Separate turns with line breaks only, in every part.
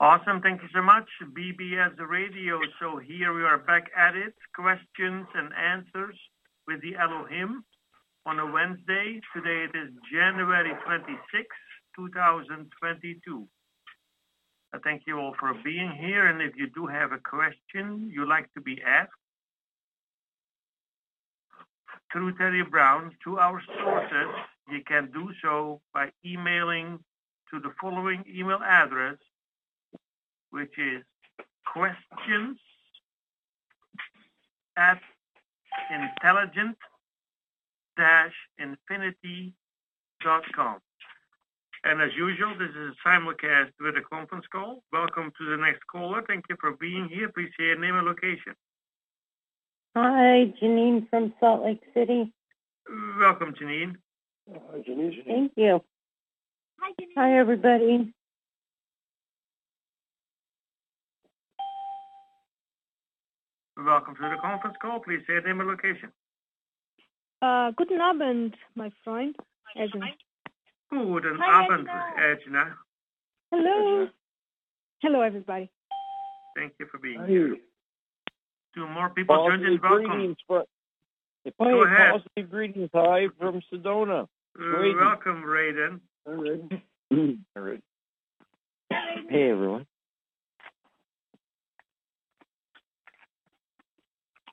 Awesome. Thank you so much. BBS Radio. So here we are back at it. Questions and answers with the Elohim on a Wednesday. Today it is January 26, 2022. I uh, thank you all for being here. And if you do have a question you'd like to be asked through Terry Brown to our sources, you can do so by emailing to the following email address, which is questions at intelligent-infinity.com. And as usual, this is a simulcast with a conference call. Welcome to the next caller. Thank you for being here. Please say your name and location.
Hi, Janine from Salt Lake City.
Welcome, Janine.
Hi, Janine.
Thank you.
Hi, Janine.
Hi, everybody.
Welcome to the conference call. Please say your name and location.
Äh, guten Abend, my friend. Edna.
Guten
Hi,
Abend,
Edna.
Edna.
Hello. Hello, everybody.
Thank you for being
How
here. Two more people joined in. Welcome.
greetings from, hey,
Go ahead.
positive greetings. Hi from Sedona.
Uh,
Raiden.
welcome, Raiden.
All right.
All right. Hey, everyone.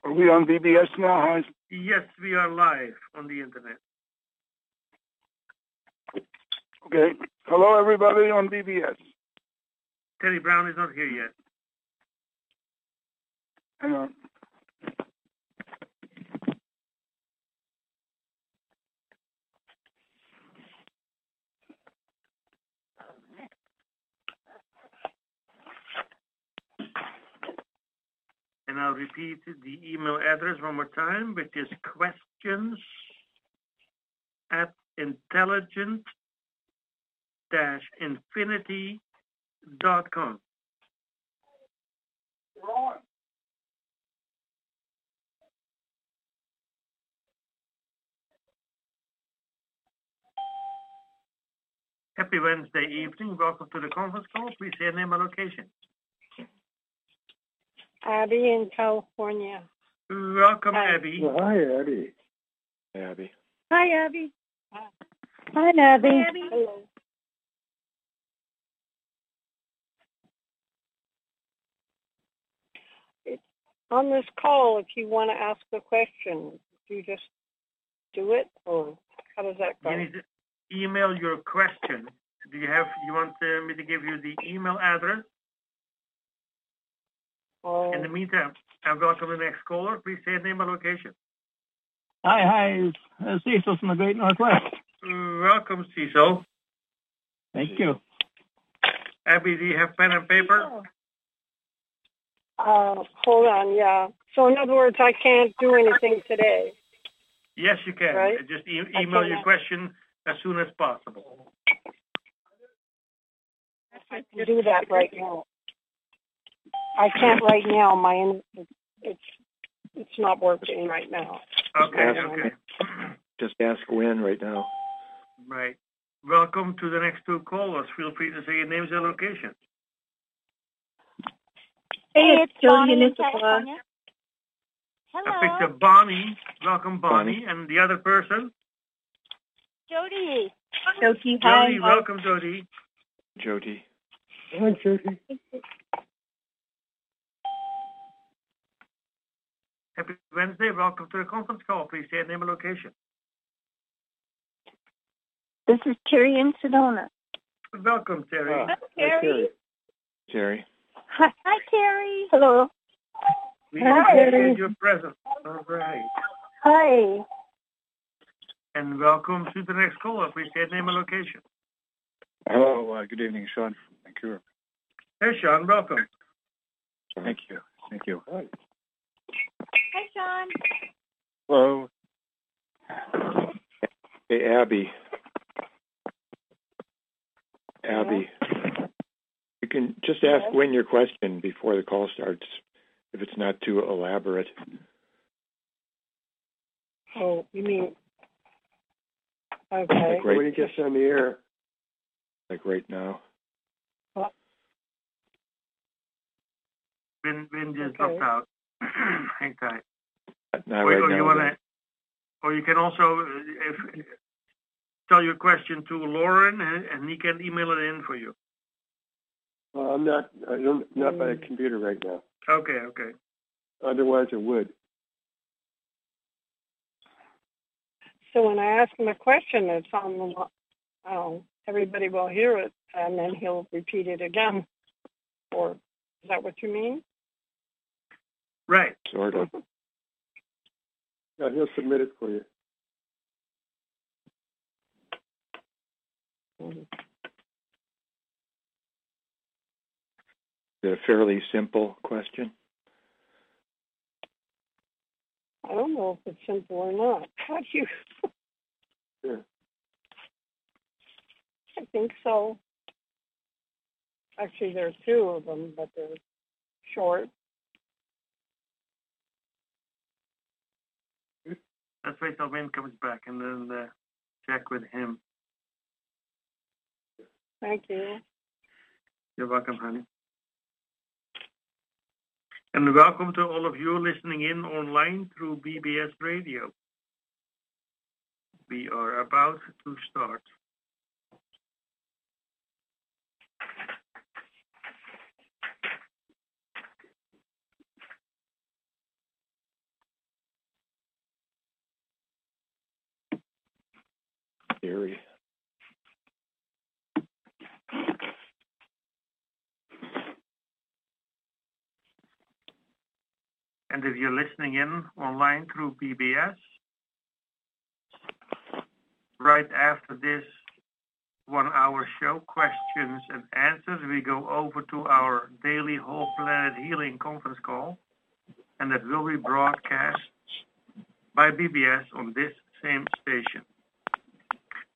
Are we on BBS now, Hans?
Yes, we are live on the internet.
Okay. Hello, everybody on BBS.
Terry Brown is not here yet.
Hang on.
And I'll repeat the email address one more time, which is questions at intelligent infinity dot com. Happy Wednesday evening. Welcome to the conference call. Please say your name and location.
Abby in California.
Welcome,
Hi.
Abby.
Well, hi, Eddie.
Abby.
Hi, Abby.
Hi, Abby.
Hi, Abby.
Hello. On this call, if you want to ask a question, do you just do it, or how does that
You
go?
need to email your question. Do you have, you want uh, me to give you the email address?
Oh,
In the meantime, I'll welcome the next caller. Please say your name and location.
Hi, hi, it's uh, Cecil from the Great Northwest.
Welcome, Cecil.
Thank you.
Abby, do you have pen and paper?
uh, hold on, yeah. So in other words, I can't do anything today.
Yes, you can.
Right.
Just e-
I
email your question as soon as possible.
I can do that right now. I can't right now. My it's it's not working right now.
Okay,
Ask-
okay.
Just ask when right now.
Right. Welcome to the next two callers. Feel free to say your names and location.
Hey, it's Bonnie in
Isabella.
California.
I picked
Hello,
up Bonnie. Welcome, Bonnie. And the other person?
Jody.
Jody, hi.
Jody. Welcome, Jody.
Jody.
Hi, Jody.
Happy Wednesday. Welcome to the conference call. Please say your name and location.
This is Terry in Sedona.
Welcome, Terry.
Ah,
Hi,
hi,
Terry.
Terry.
Hi, Hi, Terry. Hello.
we
hi,
appreciate
Terry.
your presence. All right.
Hi.
And welcome to the next caller. Please say your name and location.
Hello, uh, good evening, Sean from Vancouver.
Hey, Sean. Welcome.
Thank you. Thank you.
Hi.
Hi, Sean.
Hello.
Hey, Abby. Abby. You can just ask when your question before the call starts, if it's not too elaborate.
Oh, you mean? Okay.
Like right,
When he gets on the air,
like right now.
Vin, Vin just
Okay.
dropped out. Hang tight.
Not
Or,
right
or
now.
you wanna, or you can also, uh, if, tell your question to Lauren and, and he can email it in for you.
Well, I'm not, I don't, not by a computer right now.
Okay, okay.
Otherwise, it would.
So when I ask him a question, it's on the, lo- oh, everybody will hear it, and then he'll repeat it again. Or, is that what you mean?
Right.
Sort of.
Yeah, he'll submit it for you.
Is it a fairly simple question?
I don't know if it's simple or not. How do you?
Sure.
I think so. Actually, there are two of them, but they're short.
Let's wait till Vin comes back and then uh, check with him.
Thank you.
You're welcome, honey. And welcome to all of you listening in online through BBS Radio. We are about to start. And if you're listening in online through BBS, right after this one hour show, questions and answers, we go over to our daily whole planet healing conference call, and that will be broadcast by BBS on this same station.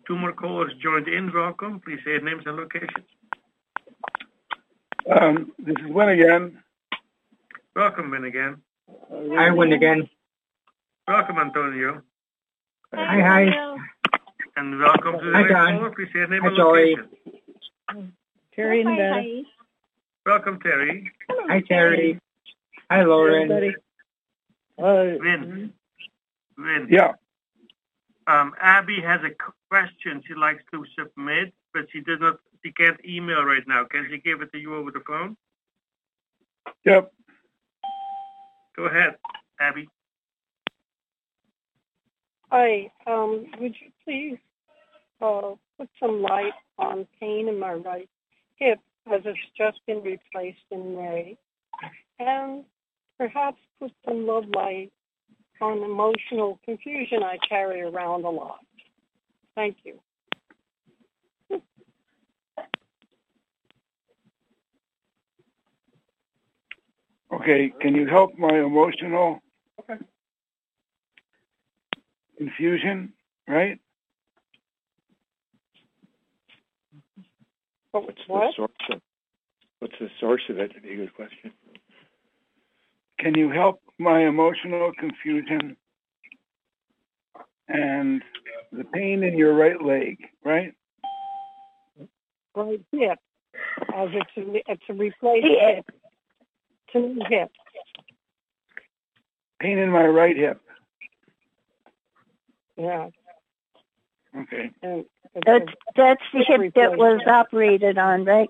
Two more callers joined in. Welcome. Please say your names and locations.
Um, this is Wynn again.
Welcome, Vin again.
I win again.
Welcome, Antonio.
Hi, hi.
And welcome to the
Hi,
next
John.
caller. Please say your name
Hi,
and
Joey.
location.
Terry and Beth.
Welcome, Terry.
Hi, Terry. Hi, Lauren.
Hi.
Vin. Vin.
Yeah.
Um, Abby has a question she likes to submit, but she does not. She can't email right now. Can she give it to you over the phone?
Yep.
Go ahead, Abby.
Hi, um, would you please, uh, put some light on pain in my right hip as it's just been replaced in May? And perhaps put some love light on emotional confusion I carry around a lot. Thank you.
Okay. Can you help my emotional confusion? Right.
But
What's the source of, what's the source of it? Would be a good question.
Can you help my emotional confusion and the pain in your right leg? Right.
Right hip, as it's a, it's a replaced hip. It's a new hip.
Pain in my right hip.
Yeah.
Okay.
And
That's, that's the
Hip
hip that was operated on, right?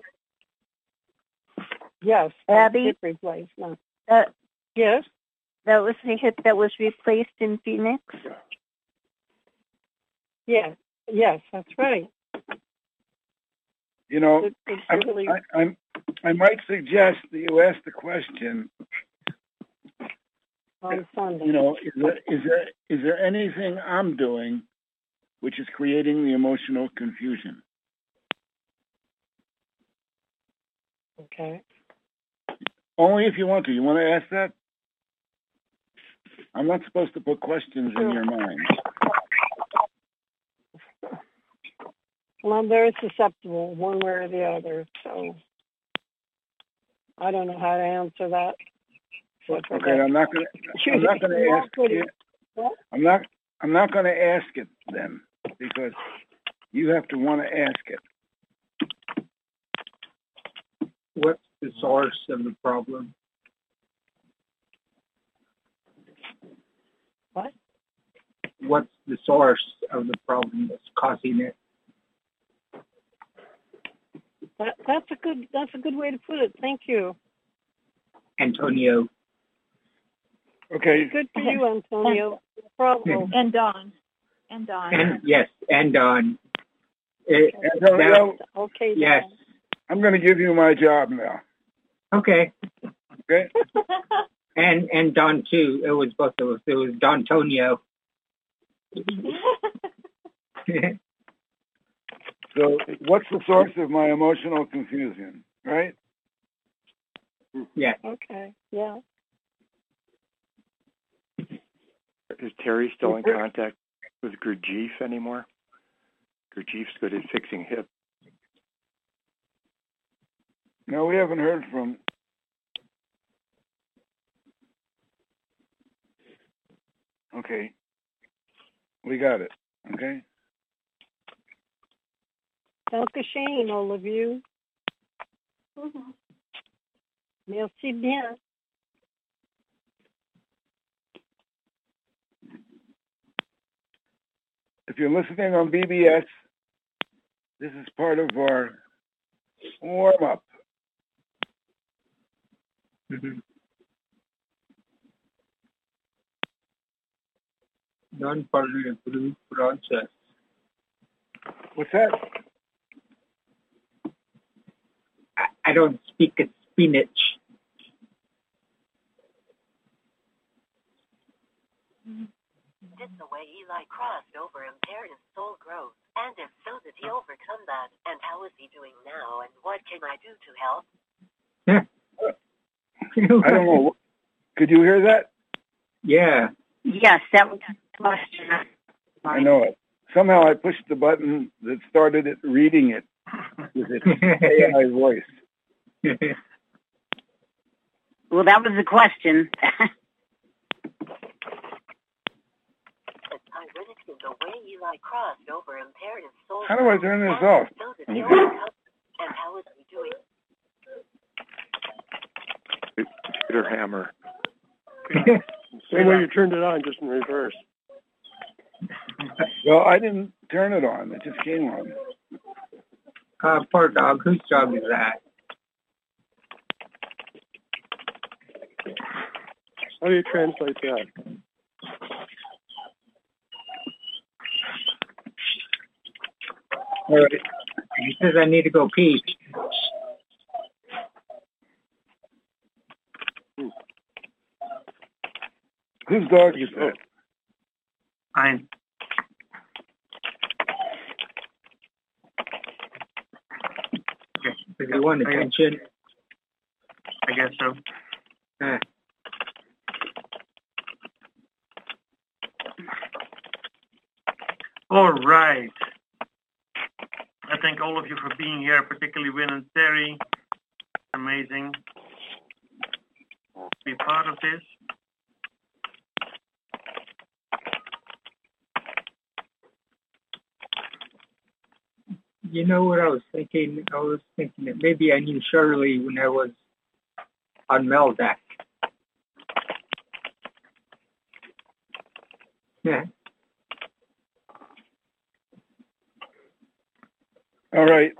yes.
Abby?
Hip replacement.
Uh,
Yes.
That was the hip that was replaced in Phoenix?
Yes. Yes, that's right.
You know,
It,
I'm,
really
I, I'm, I might suggest that you ask the question.
on Sunday.
You know, is there is there is there anything I'm doing which is creating the emotional confusion?
Okay.
Only if you want to. You want to ask that? I'm not supposed to put questions in your mind.
Well, I'm very susceptible, one way or the other. So I don't know how to answer that.
Okay,
that
I'm not gonna. I'm not gonna
you
ask
put
it. I'm not. I'm not gonna ask it then because you have to want to ask it.
What's the source of the problem?
What?
What's the source of the problem that's causing it?
That, that's a good. That's a good way to put it. Thank you.
Antonio.
Okay,
Good for you, Antonio. Bravo.
And Don. And Don.
And yes, and Don. It,
Antonio,
Okay.
yes.
I'm going to give you my job now.
Okay.
Okay.
And and Don too. It was both of us. It was Don Tonio.
So, what's the source of my emotional confusion? Right?
Yeah.
Okay. Yeah.
Is Terry still in contact with Gurdjieff anymore? Gurdjieff's good at fixing hip.
No, we haven't heard from. Okay. We got it. Okay.
Danke schön, all of you. Mm-hmm. Merci bien.
If you're listening on BBS, this is part of our warm up. Mm-hmm.
Non-parliamentary process.
What's that?
I, I don't speak a spinach.
Did the way Eli crossed over impair his soul growth? And if so, did he overcome that? And how is he doing now? And what can I do to help?
I don't know. Could you hear that?
Yeah.
Yes, that was the question.
I know it. Somehow I pushed the button that started it reading it with its AI voice.
Well, that was the question.
Ironic did the way Eli crossed over impair his soul
How do I turn this off?
if so, did he overcome? And how is he doing?
Peter Hammer.
Same way you turned it on, just in reverse.
Well, I didn't turn it on. It just came on.
Uh, poor dog. Whose dog is that?
How do you translate that?
All right. He says I need to go pee.
Whose dog is that?
Fine.
Does he want attention?
I guess so.
Uh,
All right. I thank all of you for being here, particularly Wynn and Terry. Amazing. Be part of this.
You know what I was thinking? I was thinking that maybe I knew Shirley when I was on Maldek. Yeah.
All right.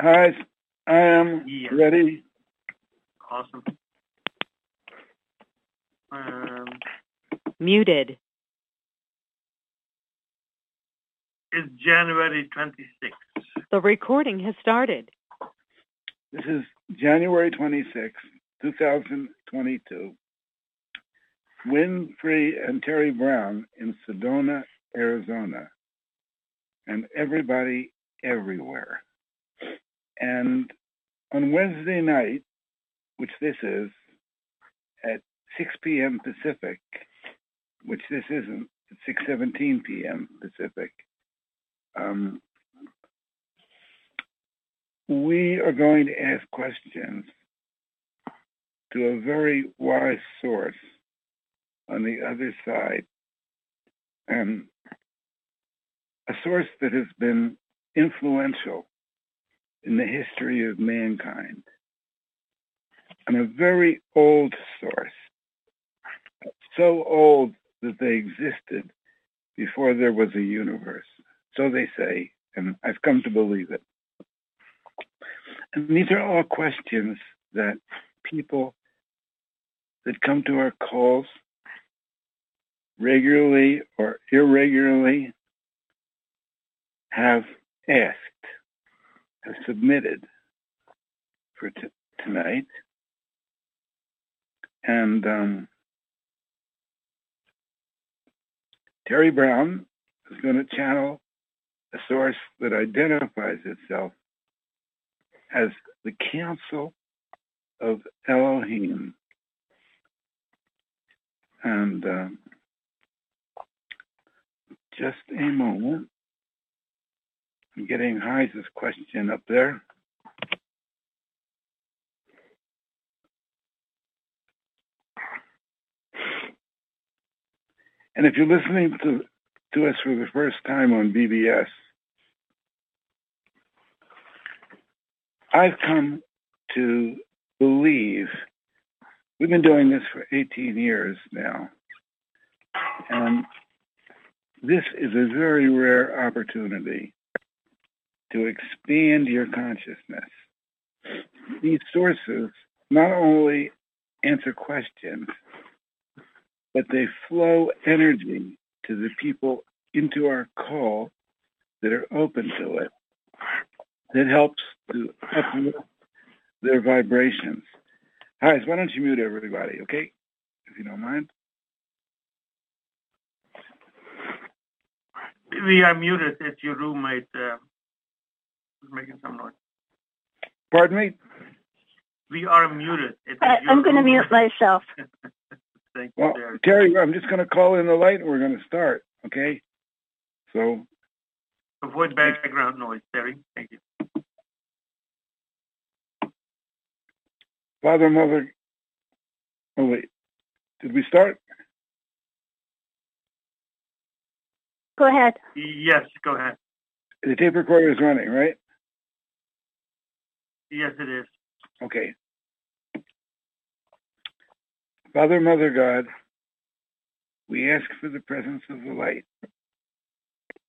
Hi, I am
Yeah.
ready.
Awesome. Um,
Muted.
it's January 26th.
The recording has started.
This is January 26, 2022. Wynn Free and Terry Brown in Sedona, Arizona. And everybody everywhere. And on Wednesday night, which this is, at 6 p.m. Pacific, which this isn't, it's 6:17 p.m. Pacific. Um, we are going to ask questions to a very wise source on the other side, and a source that has been influential in the history of mankind, and a very old source. So old that they existed before there was a universe. So they say, and I've come to believe it. And these are all questions that people that come to our calls regularly or irregularly have asked, have submitted for t- tonight. And um, Terry Brown is going to channel a source that identifies itself as the Council of Elohim. And uh, just a moment. I'm getting Heise's question up there. And if you're listening to, to us for the first time on BBS, I've come to believe we've been doing this for 18 years now. And this is a very rare opportunity to expand your consciousness. These sources not only answer questions, but they flow energy to the people into our call that are open to it. That helps to uplift their vibrations. Hi, so why don't you mute everybody, okay? If you don't mind.
We are muted. It's your roommate uh, making some noise.
Pardon me?
We are muted. It is
I,
your
I'm going to mute myself.
Thank you,
Well,
Terry.
Terry, I'm just going to call in the light and we're going to start, okay? So,
Avoid background noise, Terry. Thank you.
Father, Mother, oh wait, did we start?
Go ahead.
Yes, go ahead.
The tape recorder is running, right?
Yes, it is.
Okay. Father, Mother, God, we ask for the presence of the light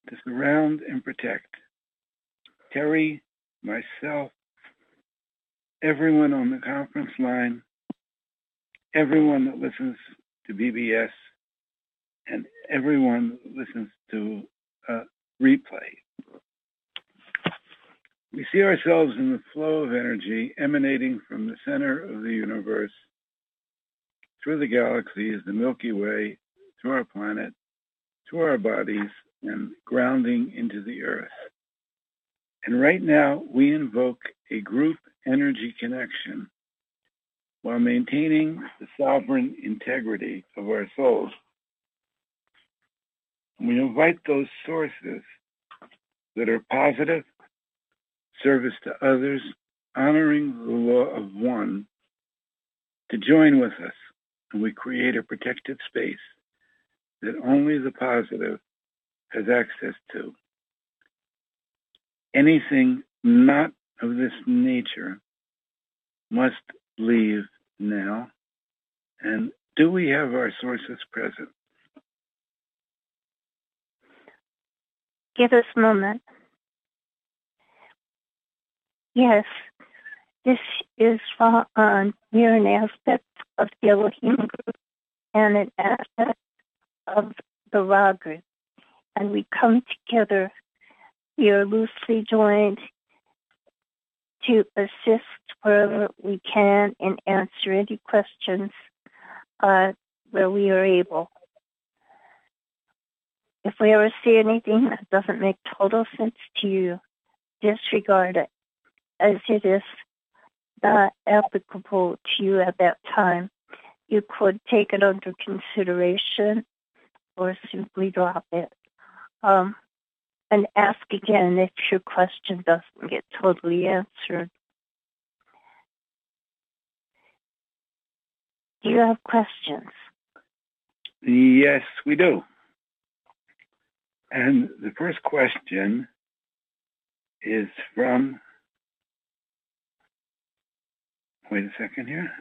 to surround and protect Terry, myself, everyone on the conference line, everyone that listens to BBS, and everyone that listens to uh, replay. We see ourselves in the flow of energy emanating from the center of the universe through the galaxies, the Milky Way, to our planet, to our bodies, and grounding into the earth. And right now, we invoke a group energy connection while maintaining the sovereign integrity of our souls. We invite those sources that are positive, service to others, honoring the law of one, to join with us, and we create a protected space that only the positive has access to. Anything not of this nature must leave now. And do we have our sources present?
Give us a moment. Yes, this is uh, we're an aspect of the Elohim group and an aspect of the Ra group. And we come together, we are loosely joined to assist wherever we can and answer any questions uh, where we are able. If we ever see anything that doesn't make total sense to you, disregard it as it is not applicable to you at that time. You could take it under consideration or simply drop it. Um, and ask again if your question doesn't get totally answered. Do you have questions?
Yes, we do. And the first question is from, wait a second here.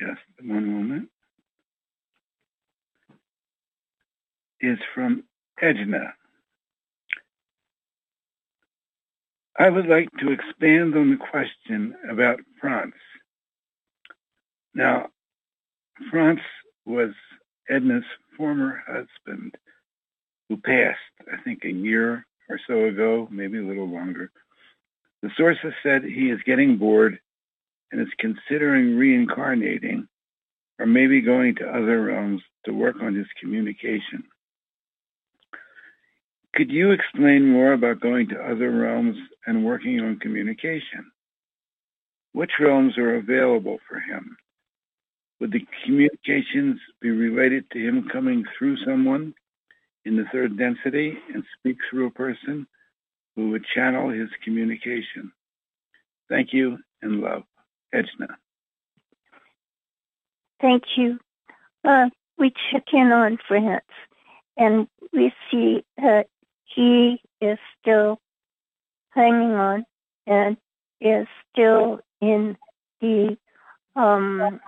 just one moment, is from Edna. I would like to expand on the question about Franz. Now, Franz was Edna's former husband who passed, I think, a year or so ago, maybe a little longer. The sources said he is getting bored and is considering reincarnating or maybe going to other realms to work on his communication. Could you explain more about going to other realms and working on communication? Which realms are available for him? Would the communications be related to him coming through someone in the third density and speak through a person who would channel his communication? Thank you and love. Edna.
Thank you. Uh, we check in on Franz and we see that he is still hanging on and is still in the um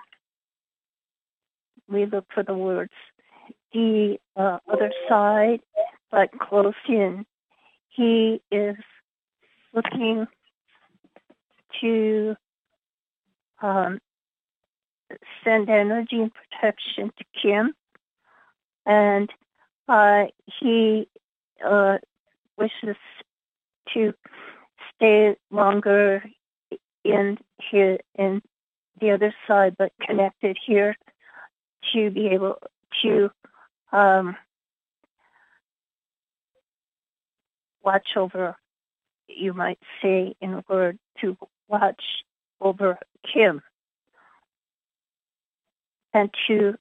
we look for the words the uh, other side but close in. He is looking to um, send energy and protection to Kim, and uh, he uh, wishes to stay longer in here in the other side, but connected here to be able to um, watch over, you might say, in a word, to watch over Kim and to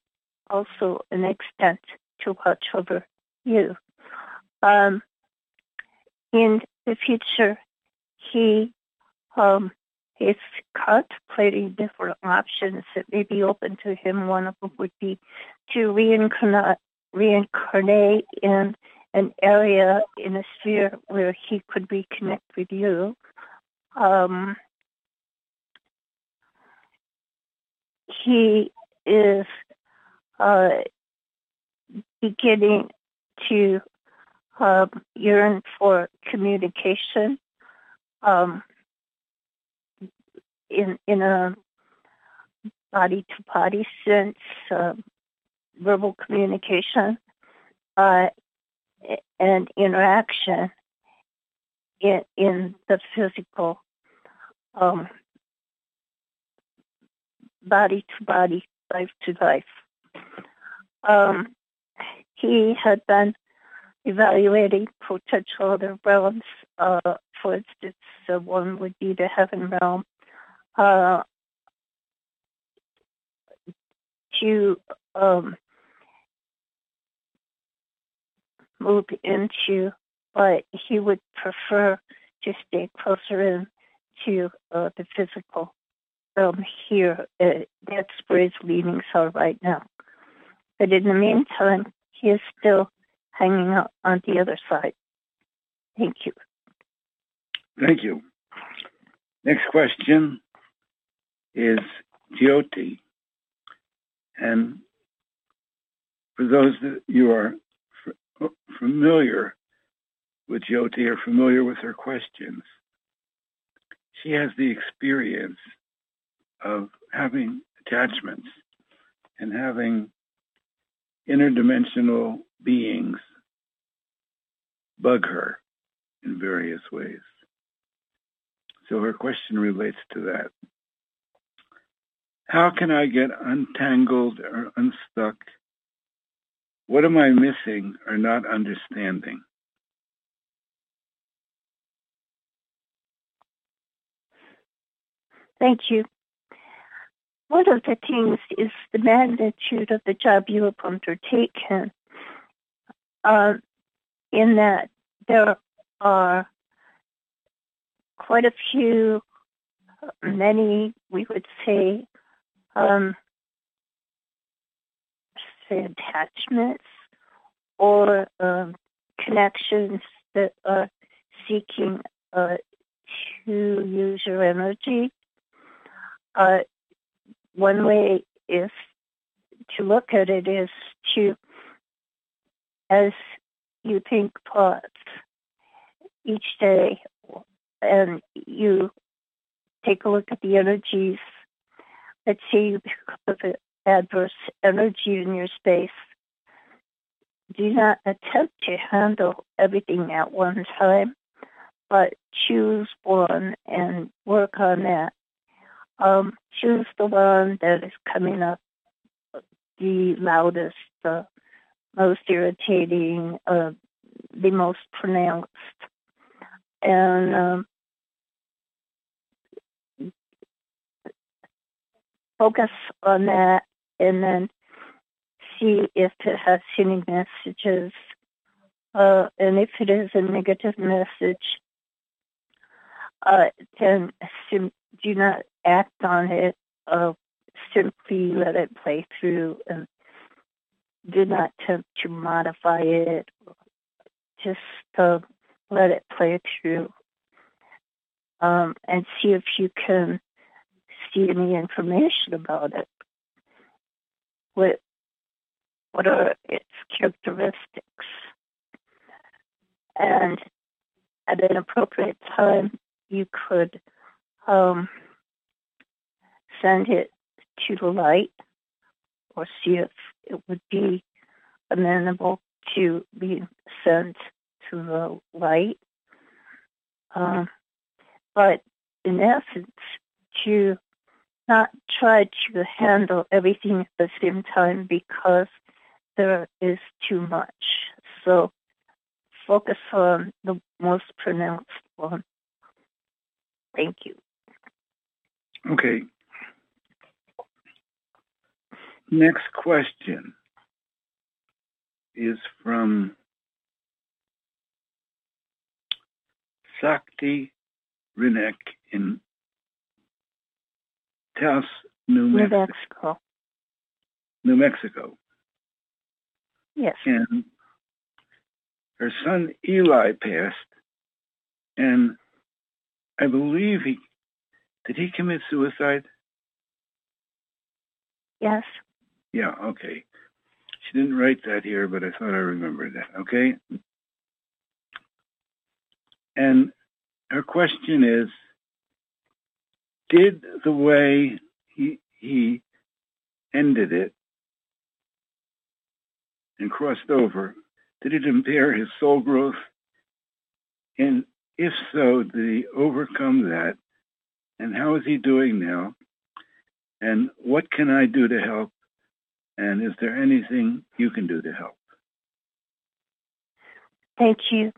also an extent to watch over you. Um, in the future, he um, is contemplating different options that may be open to him. One of them would be to reincarnate, reincarnate in an area in a sphere where he could reconnect with you. Um, he is uh, beginning to uh, yearn for communication um, in in a body to body sense, uh, verbal communication, uh, and interaction in in the physical um, body to body, life to life. Um, he had been evaluating potential other realms. Uh, for instance, one would be the heaven realm. Uh, to um, move into, but he would prefer to stay closer in to uh, the physical um, here. Uh, that's where his leanings are right now. But in the meantime, he is still hanging out on the other side. Thank you.
Thank you. Next question is Jyoti. And for those that you are familiar with Jyoti or familiar with her questions, she has the experience of having attachments and having interdimensional beings bug her in various ways. So her question relates to that. How can I get untangled or unstuck? What am I missing or not understanding?
Thank you. One of the things is the magnitude of the job you have undertaken. Uh, in that there are quite a few, many, we would say, um, say attachments or um, connections that are seeking uh, to use your energy. Uh, one way is to look at it is to, as you think thoughts each day, and you take a look at the energies. Let's say you pick up an adverse energy in your space. Do not attempt to handle everything at one time, but choose one and work on that. Um, choose the one that is coming up the loudest, the most irritating, uh, the most pronounced. And um, focus on that and then see if it has any messages. Uh, and if it is a negative message, uh, then sim- do not act on it. Uh, simply let it play through and do not attempt to modify it. Just uh, let it play through um, and see if you can see any information about it. What what are its characteristics? And at an appropriate time, you could um, send it to the light or see if it would be amenable to being sent to the light. Um, but in essence, to not try to handle everything at the same time because there is too much. So focus on the most pronounced one. Thank you.
Okay. Next question is from Sakti Rinek in Taos, New
New
Mexico.
Mexico.
New Mexico.
Yes.
And her son Eli passed, and I believe he did he commit suicide?
Yes.
Yeah, okay. She didn't write that here, but I thought I remembered that. Okay. And her question is Did the way he, he ended it and crossed over, did it impair his soul growth? And if so, did he overcome that? And how is he doing now? And what can I do to help? And is there anything you can do to help?
Thank you.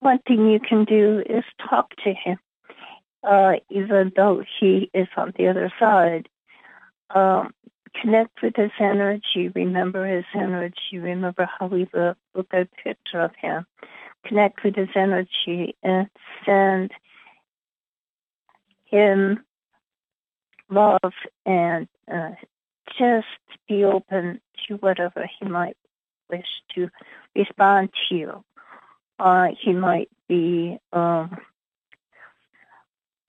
One thing you can do is talk to him, uh, even though he is on the other side. Um, connect with his energy. Remember his energy. Remember how we looked. Look at a picture of him. Connect with his energy and send him love and uh, just be open to whatever he might wish to respond to you. Uh, he might be um,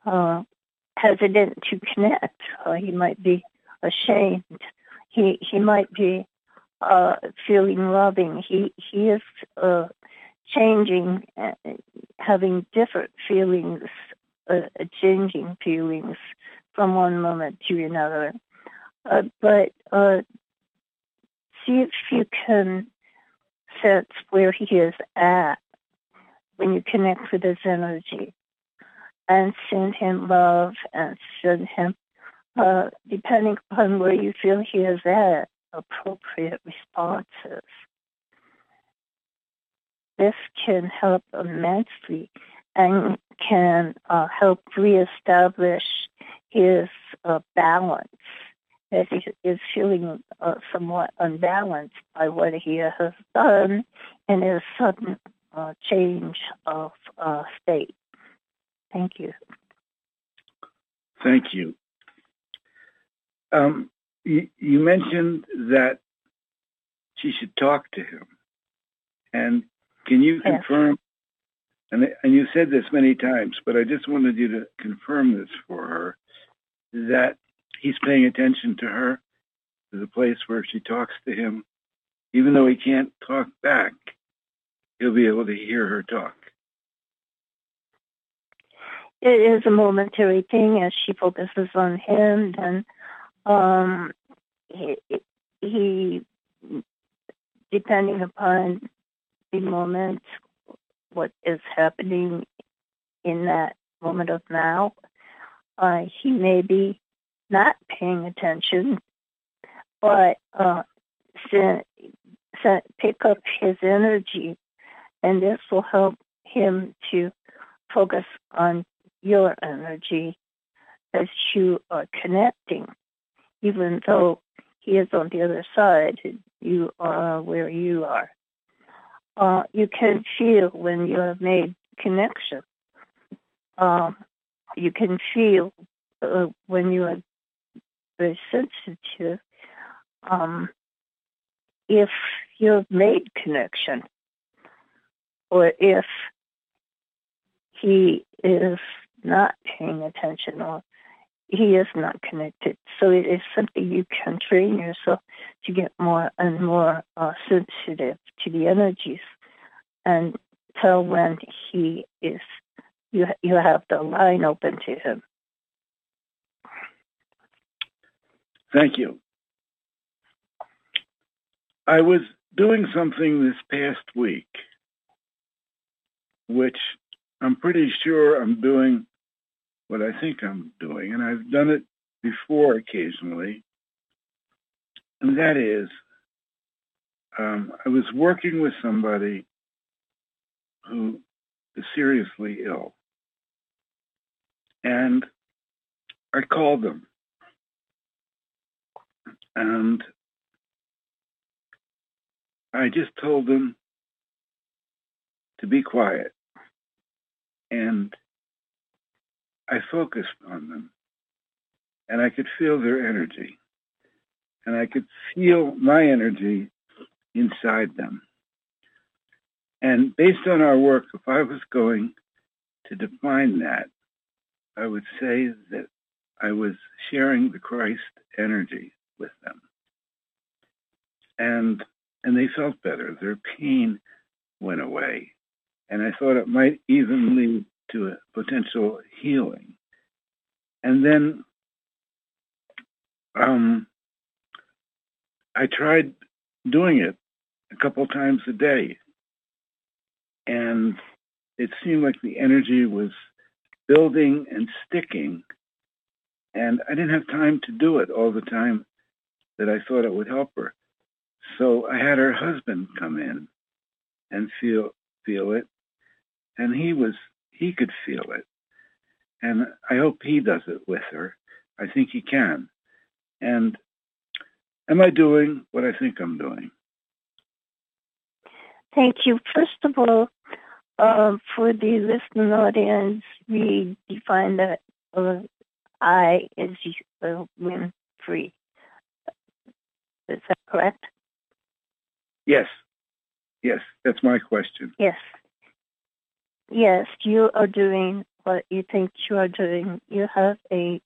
uh, hesitant to connect. Uh, he might be ashamed. He he might be uh, feeling loving. He he is uh, changing, uh, having different feelings, uh, changing feelings from one moment to another. Uh, but uh, see if you can sense where he is at when you connect with his energy and send him love and send him, uh, depending upon where you feel he is at, appropriate responses. This can help immensely and can uh, help reestablish his uh, balance as he is feeling uh, somewhat unbalanced by what he has done in his sudden uh, change of uh, state. Thank you.
Thank you. Um, you, you mentioned that she should talk to him. And can you
Yes.
confirm? And, and you said this many times, but I just wanted you to confirm this for her that he's paying attention to her to the place where she talks to him, even though he can't talk back, he'll be able to hear her talk.
It is a momentary thing as she focuses on him, then um, he, he, depending upon the moment, what is happening in that moment of now, uh, he may be not paying attention, but uh, send, send, pick up his energy, and this will help him to focus on your energy as you are connecting, even though he is on the other side, you are where you are. Uh, you can feel when you have made connection. Um, you can feel uh, when you are very sensitive um, if you've made connection or if he is not paying attention or he is not connected. So it is something you can train yourself to get more and more uh, sensitive to the energies and tell when he is you you have the line open to him.
Thank you. I was doing something this past week, which I'm pretty sure I'm doing what I think I'm doing, and I've done it before occasionally, and that is um, I was working with somebody who is seriously ill, and I called them, and I just told them to be quiet. And I focused on them. And I could feel their energy. And I could feel my energy inside them. And based on our work, if I was going to define that, I would say that I was sharing the Christ energy with them. And and they felt better. Their pain went away. And I thought it might even lead to a potential healing. And then um, I tried doing it a couple times a day. And it seemed like the energy was building and sticking. And I didn't have time to do it all the time that I thought it would help her. So I had her husband come in and feel feel it. And he was he could feel it. And I hope he does it with her. I think he can. And am I doing what I think I'm doing?
Thank you. First of all, uh, for the listening audience, we define that uh, I is uh, Wynn Free. Is that correct?
Yes. Yes, that's my question.
Yes. Yes, you are doing what you think you are doing. You have a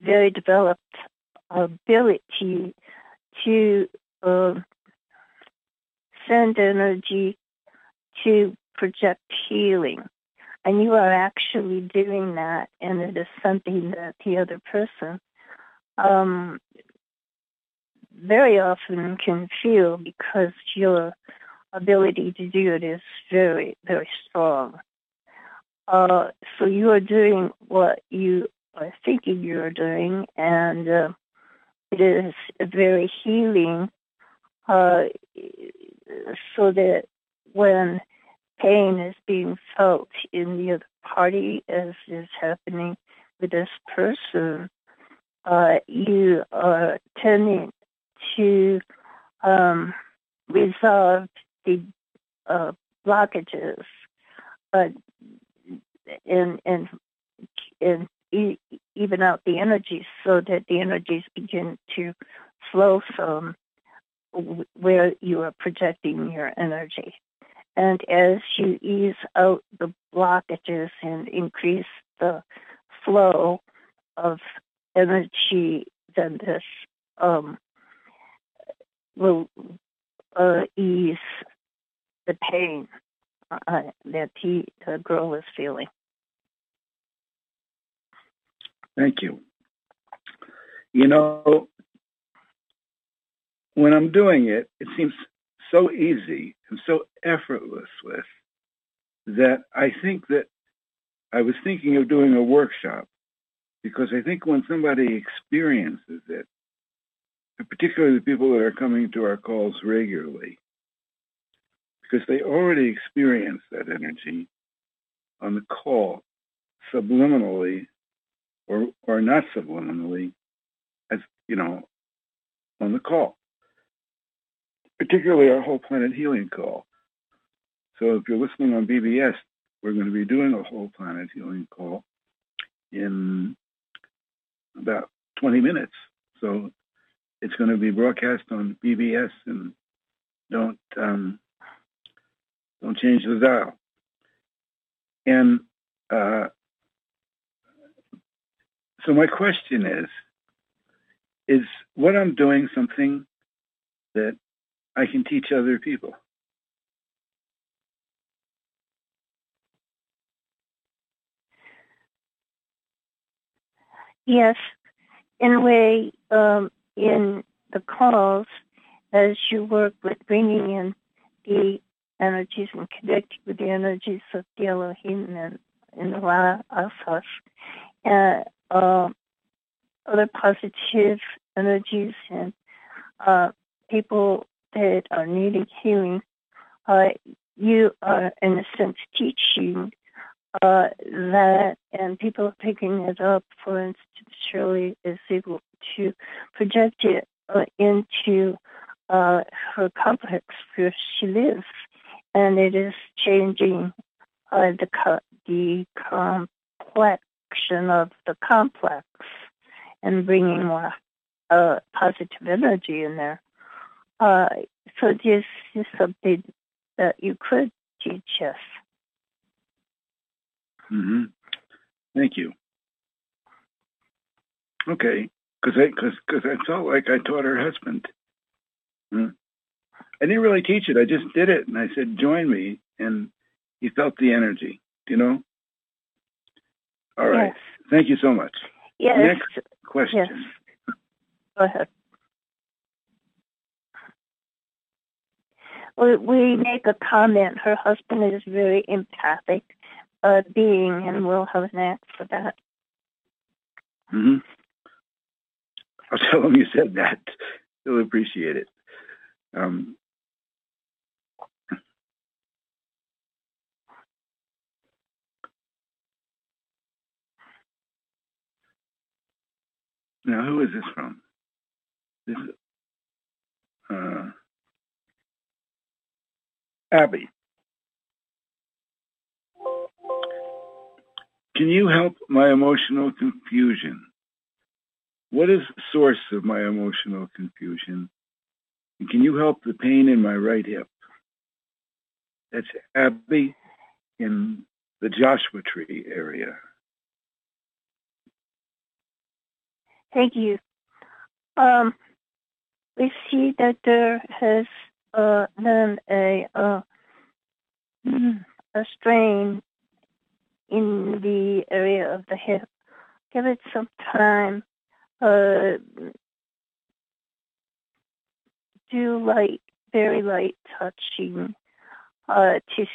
very developed ability to uh, send energy to project healing. And you are actually doing that, and it is something that the other person um, very often can feel because your ability to do it is very, very strong. Uh, so you are doing what you are thinking you are doing, and uh, it is very healing. Uh, so that when pain is being felt in the other party, as is happening with this person, uh, you are tending to um, resolve the uh, blockages, uh, and and and e- even out the energies so that the energies begin to flow from where you are projecting your energy. And as you ease out the blockages and increase the flow of energy, then this um, will uh, ease the pain uh, that he, the girl is feeling.
Thank you. You know, when I'm doing it, it seems so easy and so effortless with that I think that I was thinking of doing a workshop because I think when somebody experiences it, particularly the people that are coming to our calls regularly, because they already experience that energy on the call subliminally or or not subliminally as you know on the call. Particularly our whole planet healing call. So if you're listening on bbs we're going to be doing a whole planet healing call in about 20 minutes. So it's going to be broadcast on bbs and don't um, don't change the dial and uh, so my question is, is what I'm doing something that I can teach other people?
Yes, in a way, um, in the calls, as you work with bringing in the energies and connecting with the energies of the Elohim and in the La Asas, uh, uh, other positive energies and uh, people that are needing healing, uh, you are in a sense teaching uh, that, and people picking it up. For instance, Shirley is able to project it uh, into uh, her complex where she lives, and it is changing uh, the co- the complex of the complex and bringing more uh, positive energy in there. Uh, so this is something that you could teach us.
Mm-hmm. Thank you. Okay, because I because because I felt like I taught her husband. Hmm. I didn't really teach it. I just did it, and I said, "Join me," and he felt the energy. You know. All right.
Yes.
Thank you so much.
Yes.
Next question.
Yes. Go ahead. We, we make a comment. Her husband is very empathic uh, being, and we'll have an act for that.
hmm I'll tell him you said that. He'll appreciate it. Um, now, who is this from? This is uh, Abby. Can you help my emotional confusion? What is the source of my emotional confusion? And can you help the pain in my right hip? That's Abby in the Joshua Tree area.
Thank you. Um, we see that there has uh, been a uh, a strain in the area of the hip. Give it some time. Uh, do light, very light touching uh, to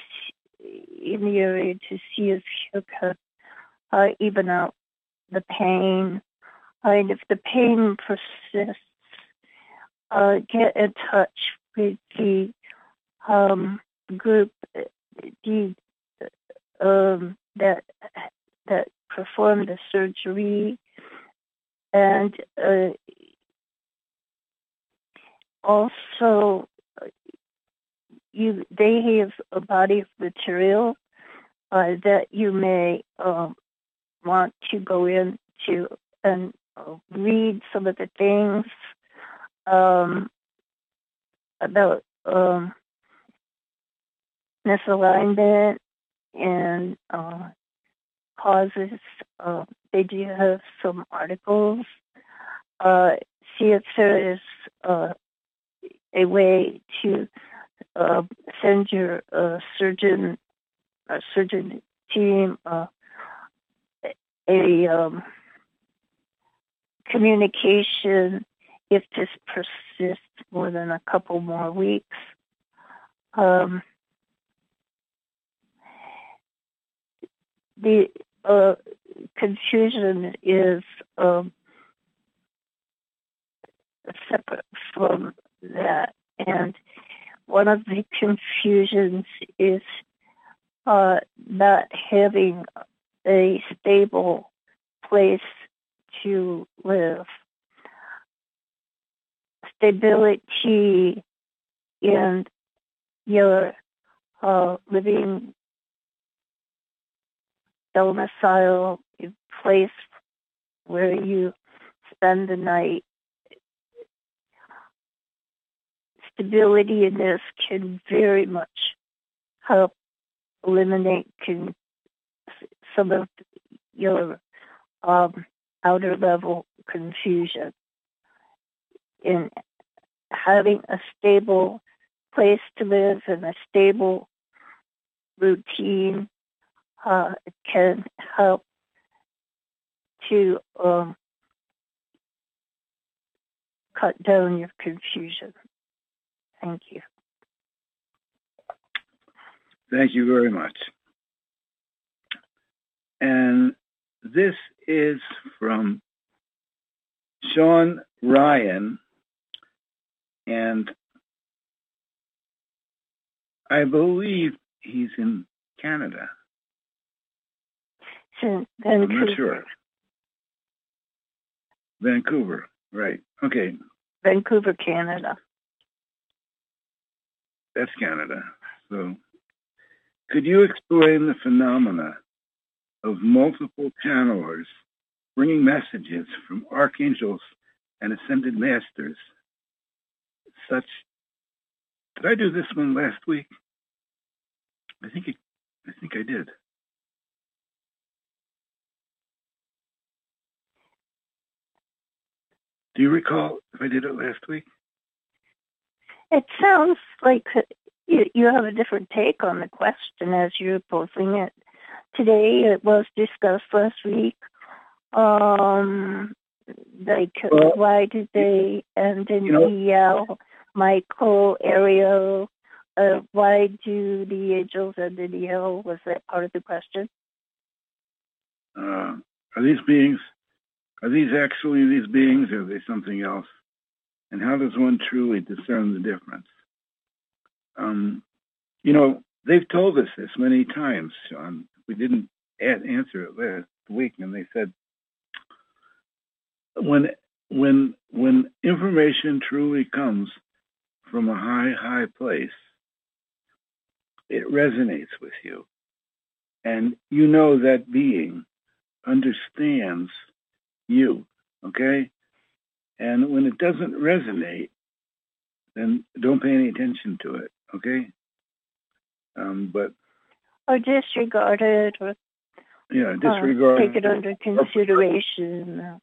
in the area to see if you can uh, even out the pain. And if the pain persists, uh, get in touch with the um, group the, um, that that performed the surgery, and uh, also you they have a body of material uh, that you may um, want to go into and uh, read some of the things um, about um, misalignment and uh, causes. Uh, they do have some articles. Uh, see if there is uh, a way to uh, send your uh, surgeon, uh, surgeon team uh, a um, communication if this persists more than a couple more weeks. Um, the uh, confusion is um, separate from that, and one of the confusions is uh, not having a stable place to live. Stability in your uh, living domicile, a place where you spend the night. Stability in this can very much help eliminate con- some of your um, outer level confusion. In having a stable place to live and a stable routine uh, can help to um, cut down your confusion. Thank you.
Thank you very much. And this is from Sean Ryan, and I believe he's in Canada.
So, oh,
I'm not sure. Vancouver, right. Okay,
Vancouver, Canada.
that's Canada. So, could you explain the phenomena of multiple channelers bringing messages from archangels and ascended masters? Such. Did I do this one last week? I think it, I think I did. Do you recall if I did it last week?
It sounds like you, you have a different take on the question as you're posing it today. It was discussed last week. Um, like,
Well,
why did they end in
you know-
EL, Michael, Ariel? Uh, why do the angels end in EL? Was that part of the question?
Uh, are these beings, are these actually these beings or are they something else? And how does one truly discern the difference? Um, you know, they've told us this many times, Sean. We didn't answer it last week, and they said when when when information truly comes from a high high place, it resonates with you, and you know that being understands you. Okay, and when it doesn't resonate, then don't pay any attention to it. Okay. Um, but
Or disregard it, or
yeah,
uh,
disregard.
take it under consideration?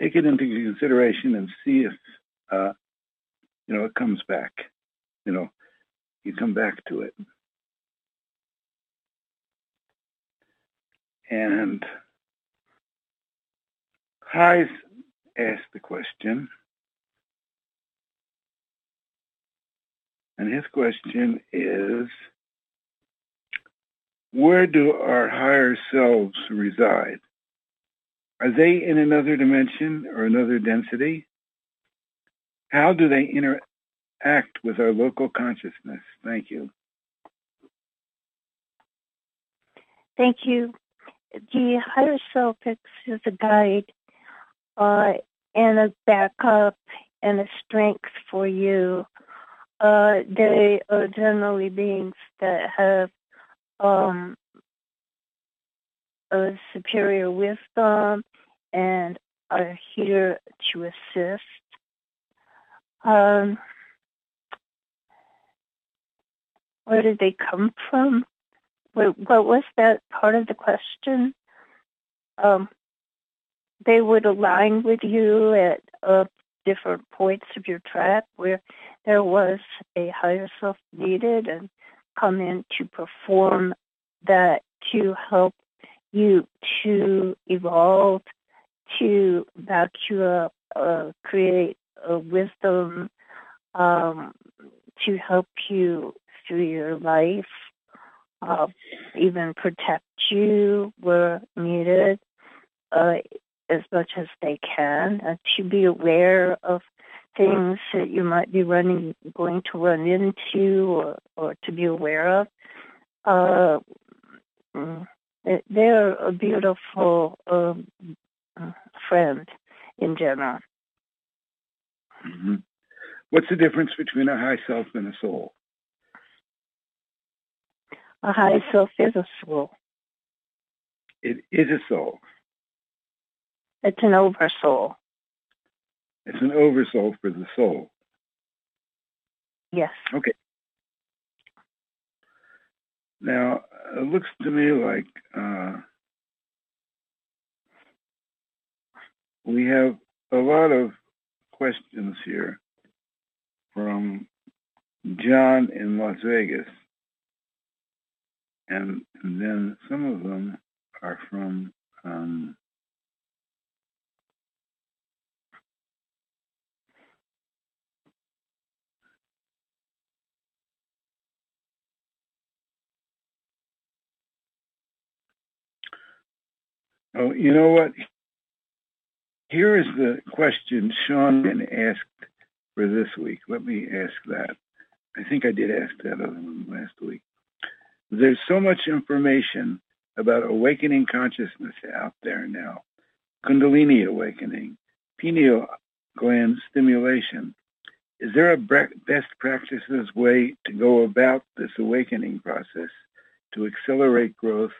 Take it into consideration and see if uh, you know it comes back. You know, you come back to it. And Highs asked the question, and his question is, where do our higher selves reside? Are they in another dimension or another density? How do they interact with our local consciousness? Thank you.
Thank you. The higher self acts as a guide uh, and a backup and a strength for you. Uh, they are generally beings that have um, a superior wisdom and are here to assist. Um, where did they come from? What, was that part of the question? Um, they would align with you at a different points of your track where there was a higher self needed and come in to perform that to help you to evolve, to back you up, uh, create a wisdom, um, to help you through your life, uh, even protect you where needed. Uh, as much as they can, to be aware of things that you might be running, going to run into, or, or to be aware of. Uh, mm, they're a beautiful um, friend in general.
Mm-hmm. What's the difference between a high self and a soul?
A high self is a soul.
It is a soul.
It's an oversoul.
It's an oversoul for the soul.
Yes.
Okay. Now, it looks to me like uh, we have a lot of questions here from John in Las Vegas. And, and then some of them are from um, Oh, you know what? Here is the question Sean asked for this week. Let me ask that. I think I did ask that other one last week. There's so much information about awakening consciousness out there now. Kundalini awakening, pineal gland stimulation. Is there a best practices way to go about this awakening process to accelerate growth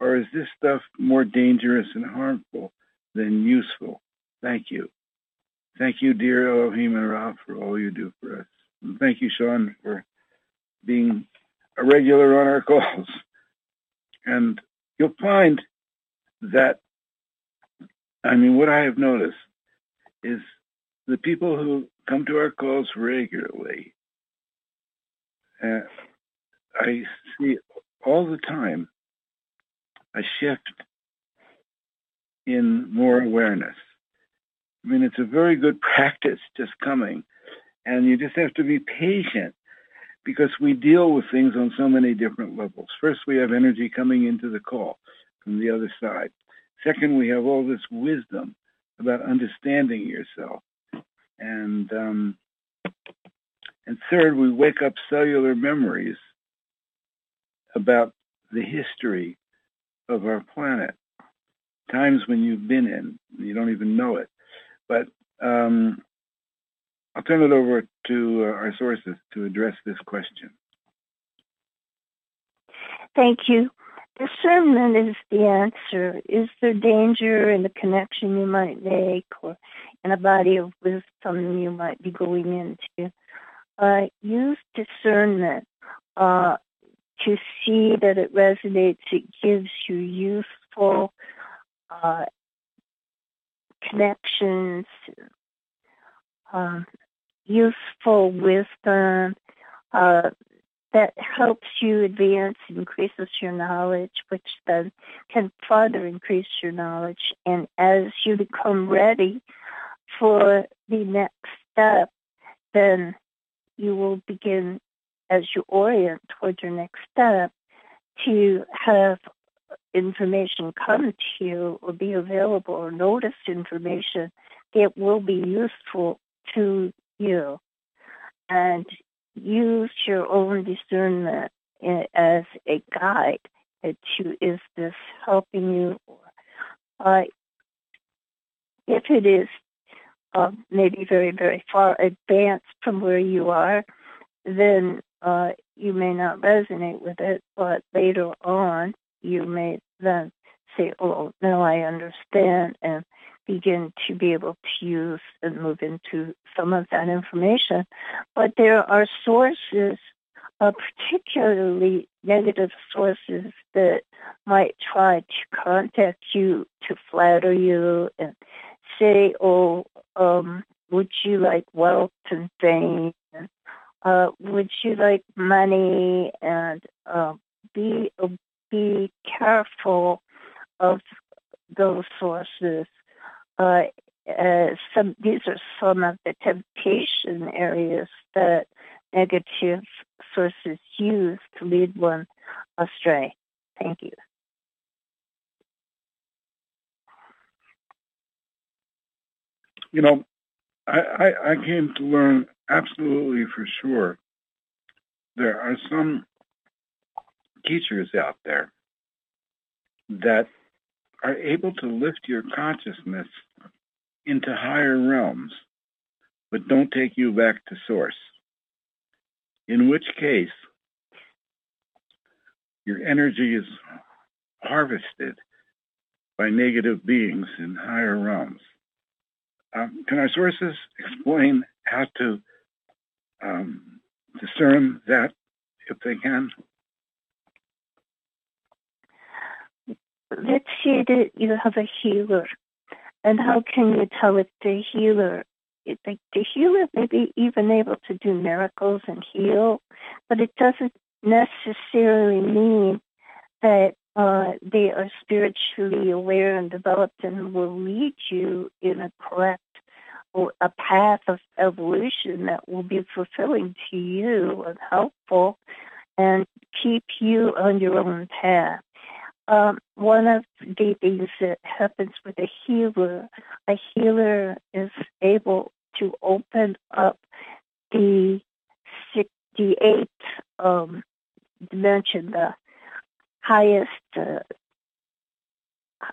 or is this stuff more dangerous and harmful than useful? Thank you. Thank you, dear Elohim and Ra, for all you do for us. And thank you, Sean, for being a regular on our calls. And you'll find that, I mean, what I have noticed is the people who come to our calls regularly, uh, I see all the time a shift in more awareness. I mean, it's a very good practice just coming, and you just have to be patient because we deal with things on so many different levels. First, we have energy coming into the call from the other side. Second, we have all this wisdom about understanding yourself. And um, and third, we wake up cellular memories about the history of our planet. Times when you've been in, you don't even know it. But um, I'll turn it over to uh, our sources to address this question.
Thank you. Discernment is the answer. Is there danger in the connection you might make or in a body of wisdom you might be going into? Uh, use discernment. Uh, to see that it resonates. It gives you useful uh, connections, um, useful wisdom uh, that helps you advance, increases your knowledge, which then can further increase your knowledge. And as you become ready for the next step, then you will begin as you orient towards your next step to have information come to you or be available or notice information that will be useful to you. And use your own discernment as a guide to is this helping you? Uh, if it is uh, maybe very very far advanced from where you are then uh, you may not resonate with it, but later on, you may then say, oh, now I understand, and begin to be able to use and move into some of that information. But there are sources, uh, particularly negative sources, that might try to contact you to flatter you and say, oh, um, would you like wealth and fame? Uh, would you like money? And uh, be be careful of those sources. Uh, uh, some these are some of the temptation areas that negative sources use to lead one astray. Thank you.
You know, I, I, I came to learn absolutely for sure there are some teachers out there that are able to lift your consciousness into higher realms, but don't take you back to source. In which case, your energy is harvested by negative beings in higher realms. Um, can our sources explain how to um, discern that if they can?
Let's say that you have a healer, and how can you tell if the healer, like the healer may be even able to do miracles and heal, but it doesn't necessarily mean that uh, they are spiritually aware and developed and will lead you in a correct or a path of evolution that will be fulfilling to you and helpful and keep you on your own path. Um, one of the things that happens with a healer, a healer is able to open up the the eighth um, dimension, the highest uh,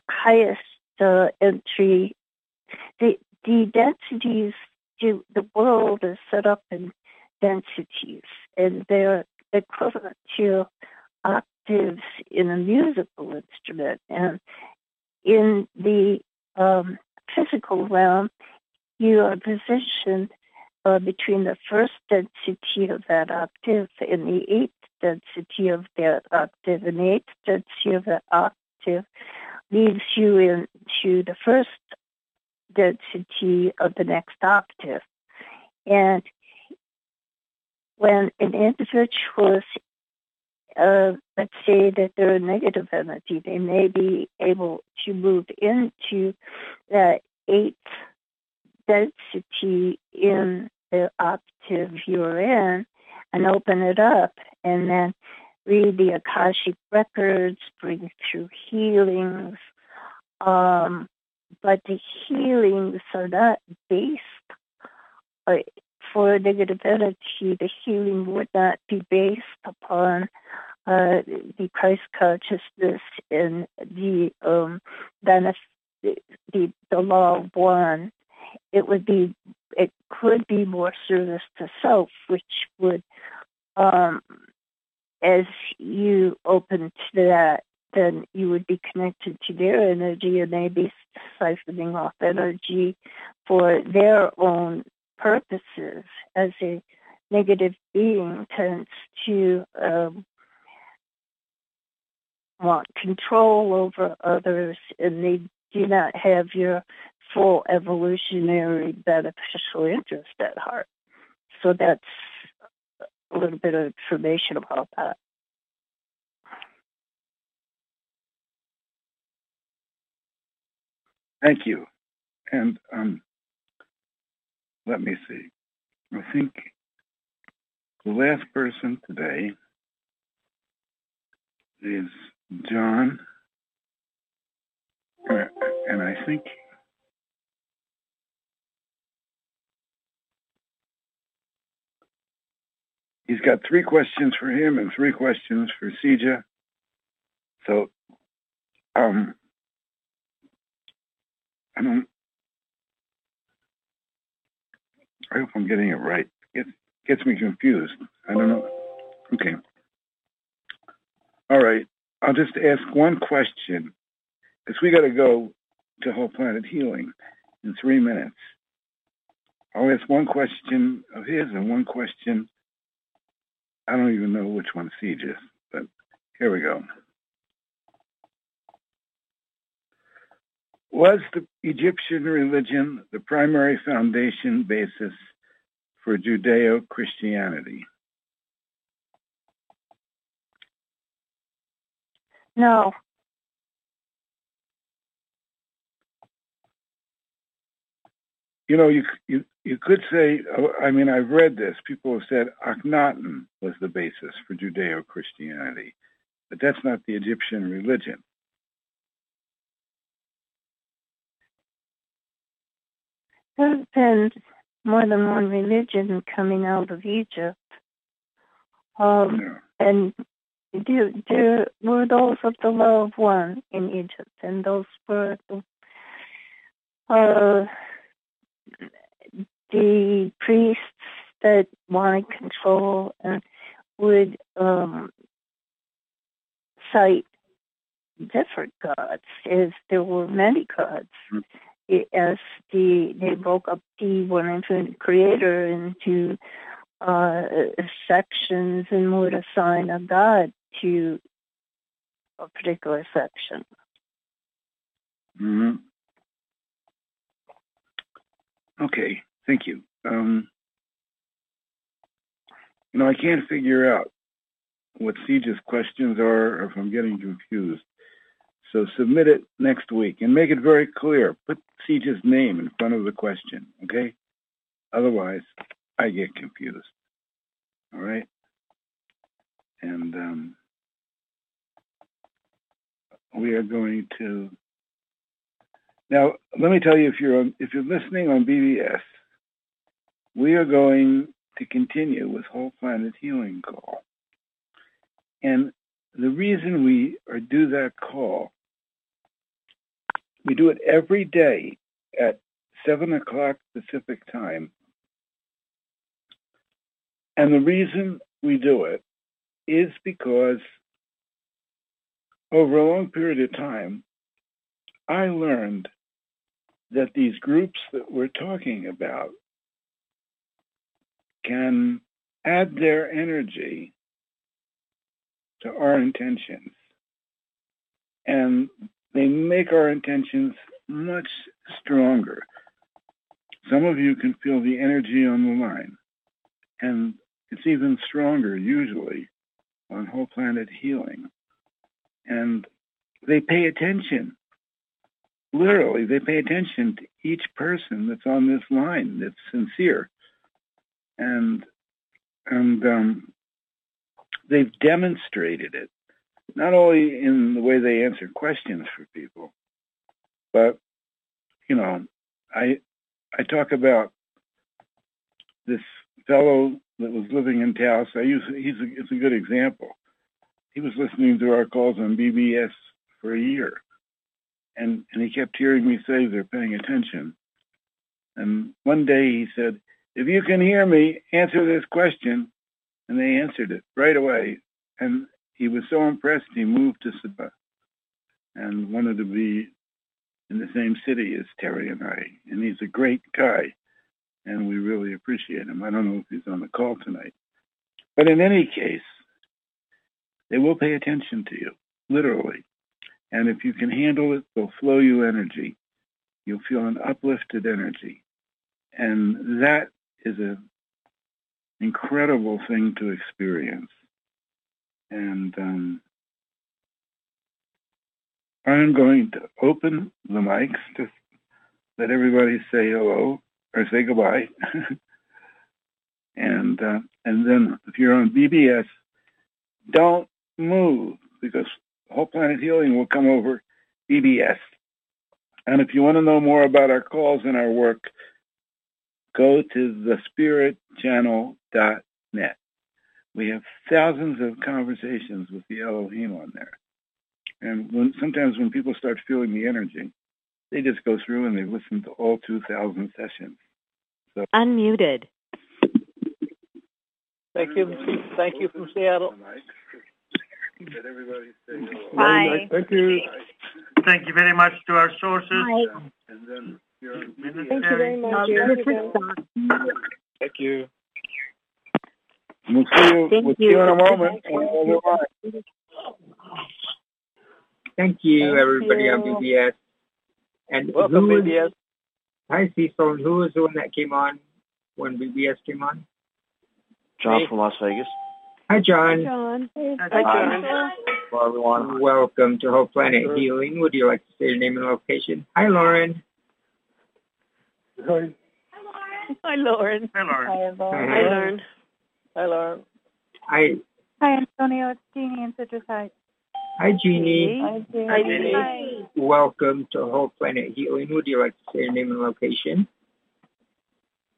highest uh, entry. The the densities, the world is set up in densities, and they're equivalent to octaves in a musical instrument. And in the um, physical realm, you are positioned uh, between the first density of that octave and the eighth density of that octave, and the eighth density of that octave leads you into the first density of the next octave. And when an individual is, uh, let's say that they're a negative energy, they may be able to move into that eighth density in the octave you're in and open it up and then read the Akashic records, bring through healings, um, but the healings are not based uh, for negative energy. The healing would not be based upon uh, the Christ consciousness and the um, benefit, the the law of one. It would be, it could be more service to self, which would, um, as you open to that, then you would be connected to their energy and they'd be siphoning off energy for their own purposes as a negative being tends to um, want control over others and they do not have your full evolutionary beneficial interest at heart. So that's a little bit of information about that.
Thank you. And um, let me see. I think the last person today is John. Uh, and I think he's got three questions for him and three questions for Sija. So um, I don't. I hope I'm getting it right. It gets me confused. I don't know. Okay. All right. I'll just ask one question because we got to go to Whole Planet Healing in three minutes. I'll ask one question of his and one question. I don't even know which one Siege is, but here we go. Was the Egyptian religion the primary foundation basis for Judeo Christianity?
No.
You know, you you you could say. I mean, I've read this. People have said Akhenaten was the basis for Judeo Christianity, but that's not the Egyptian religion.
There's been more than one religion coming out of Egypt. Um,
Yeah.
and there, there were those of the of one in Egypt, and those were the, uh, the priests that wanted control and would um, cite different gods, as there were many gods. It- As the they broke up the one infinite creator into uh, sections and would assign a god to a particular section.
hmm Okay, thank you. Um, you know, I can't figure out what Siege's questions are or if I'm getting confused. So submit it next week and make it very clear. Put Siege's name in front of the question, okay? Otherwise, I get confused. All right? And um, we are going to now, let me tell you, if you're if you're listening on BBS, we are going to continue with Whole Planet Healing Call, and the reason we do that call, we do it every day at seven o'clock Pacific time, and the reason we do it is because over a long period of time, I learned that these groups that we're talking about can add their energy to our intentions. And they make our intentions much stronger. Some of you can feel the energy on the line, and it's even stronger usually on whole planet healing. And they pay attention literally they pay attention to each person that's on this line that's sincere and and um, they've demonstrated it not only in the way they answer questions for people but you know i i talk about this fellow that was living in Taos. I use he's a, it's a good example. He was listening to our calls on BBS for a year and and he kept hearing me say they're paying attention. And one day he said, "If you can hear me, answer this question," and they answered it right away. And he was so impressed, he moved to Sabah and wanted to be in the same city as Terry and I. And he's a great guy, and we really appreciate him. I don't know if he's on the call tonight, but in any case, they will pay attention to you, literally. And if you can handle it, they'll flow you energy. You'll feel an uplifted energy. And that is an incredible thing to experience. And um, I'm going to open the mics to let everybody say hello or say goodbye. and uh, and then if you're on BBS, don't move because Whole Planet Healing will come over BBS. And if you want to know more about our calls and our work, go to thespiritchannel.net. We have thousands of conversations with the Elohim on there. And when, sometimes when people start feeling the energy, they just go through and they listen to all 2,000 sessions. So
Unmuted.
Thank you. Thank you from Seattle.
Let everybody.
Bye.
Thank you.
Thank you very much to our sources.
And then you're
Thank you very much. You're
this
welcome.
is Doc.
Thank you.
We'll see you,
Thank
we'll see
you.
you in a moment. on the other line.
Thank you,
Thank
everybody on
you.
BBS. And
Welcome,
was-
BBS.
Hi, Cecil. And who was the one that came on when BBS came on?
John
Me.
from Las Vegas.
Hi, John.
Hi, John.
Hi, John. Hello, everyone.
Welcome to Whole Planet Healing. Would you like to say your name and location? Hi, Lauren.
Hi.
Hi, Lauren.
Hi, Lauren.
Hi,
Hi,
Lauren.
Hi, Lauren.
Hi,
Hi, Antonio. It's Jeannie in Citrus Heights.
hi, Jeannie.
Hi, Jeannie.
Hi, Jeannie.
Welcome to Whole Planet Healing. Would you like to say your name and location?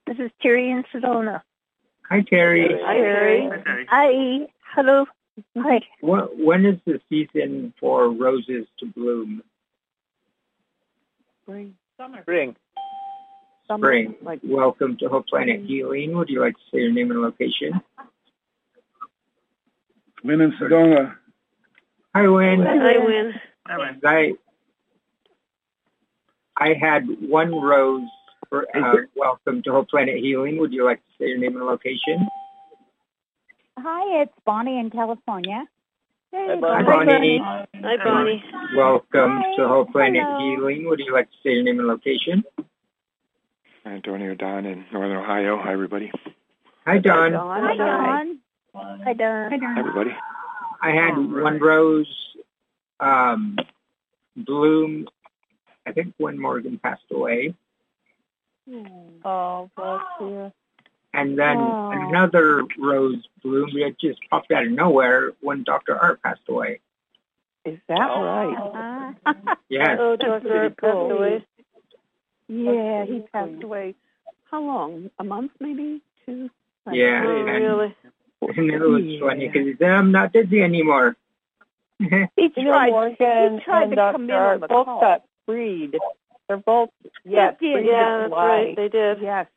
This is Terry in Sedona.
Hi, Terry.
Hi, Terry.
Hi, Terry.
Hi. Hello. Hi.
Wh- When is the season for roses to bloom?
Spring. Summer.
Spring.
Summer.
Spring.
Like
Welcome to Whole Planet Healing. Would you like to say your name and location?
Wynn in Sedona.
Hi, Wynn.
Hi, Wynn.
Hi, Wynn.
I I had one rose for uh, welcome to Whole Planet Healing. Would you like to say your name and location?
Hi, it's Bonnie in California. Hey,
Hi,
Hi,
Bonnie.
Bonnie.
Hi, Bonnie.
Welcome
Hi.
to Whole Planet
Hello.
Healing. Would you like to say your name and location?
Antonio Don in Northern Ohio. Hi, everybody.
Hi, Don.
Hi, Don. Hi, Don.
Hi, Don. everybody.
I had one rose um, bloom. I think when Morgan passed away,
Oh, bless you.
and then
Oh.
another rose bloomed. It just popped out of nowhere when Dr. Art passed away.
Is that right?
Uh,
Yes.
oh, Dr. Art passed away. Yeah, he passed away.
How long? A month, maybe? Two?
Yeah,
Oh,
and,
really?
and it was funny because he said, "I'm not dizzy anymore."
He
You know,
tried,
Morgan
he tried
and
to
Dr.
come in
Art
on the
both
call.
got freed. They're both, yes,
yeah,
freed
yeah, that's
July.
right. They did.
Yes.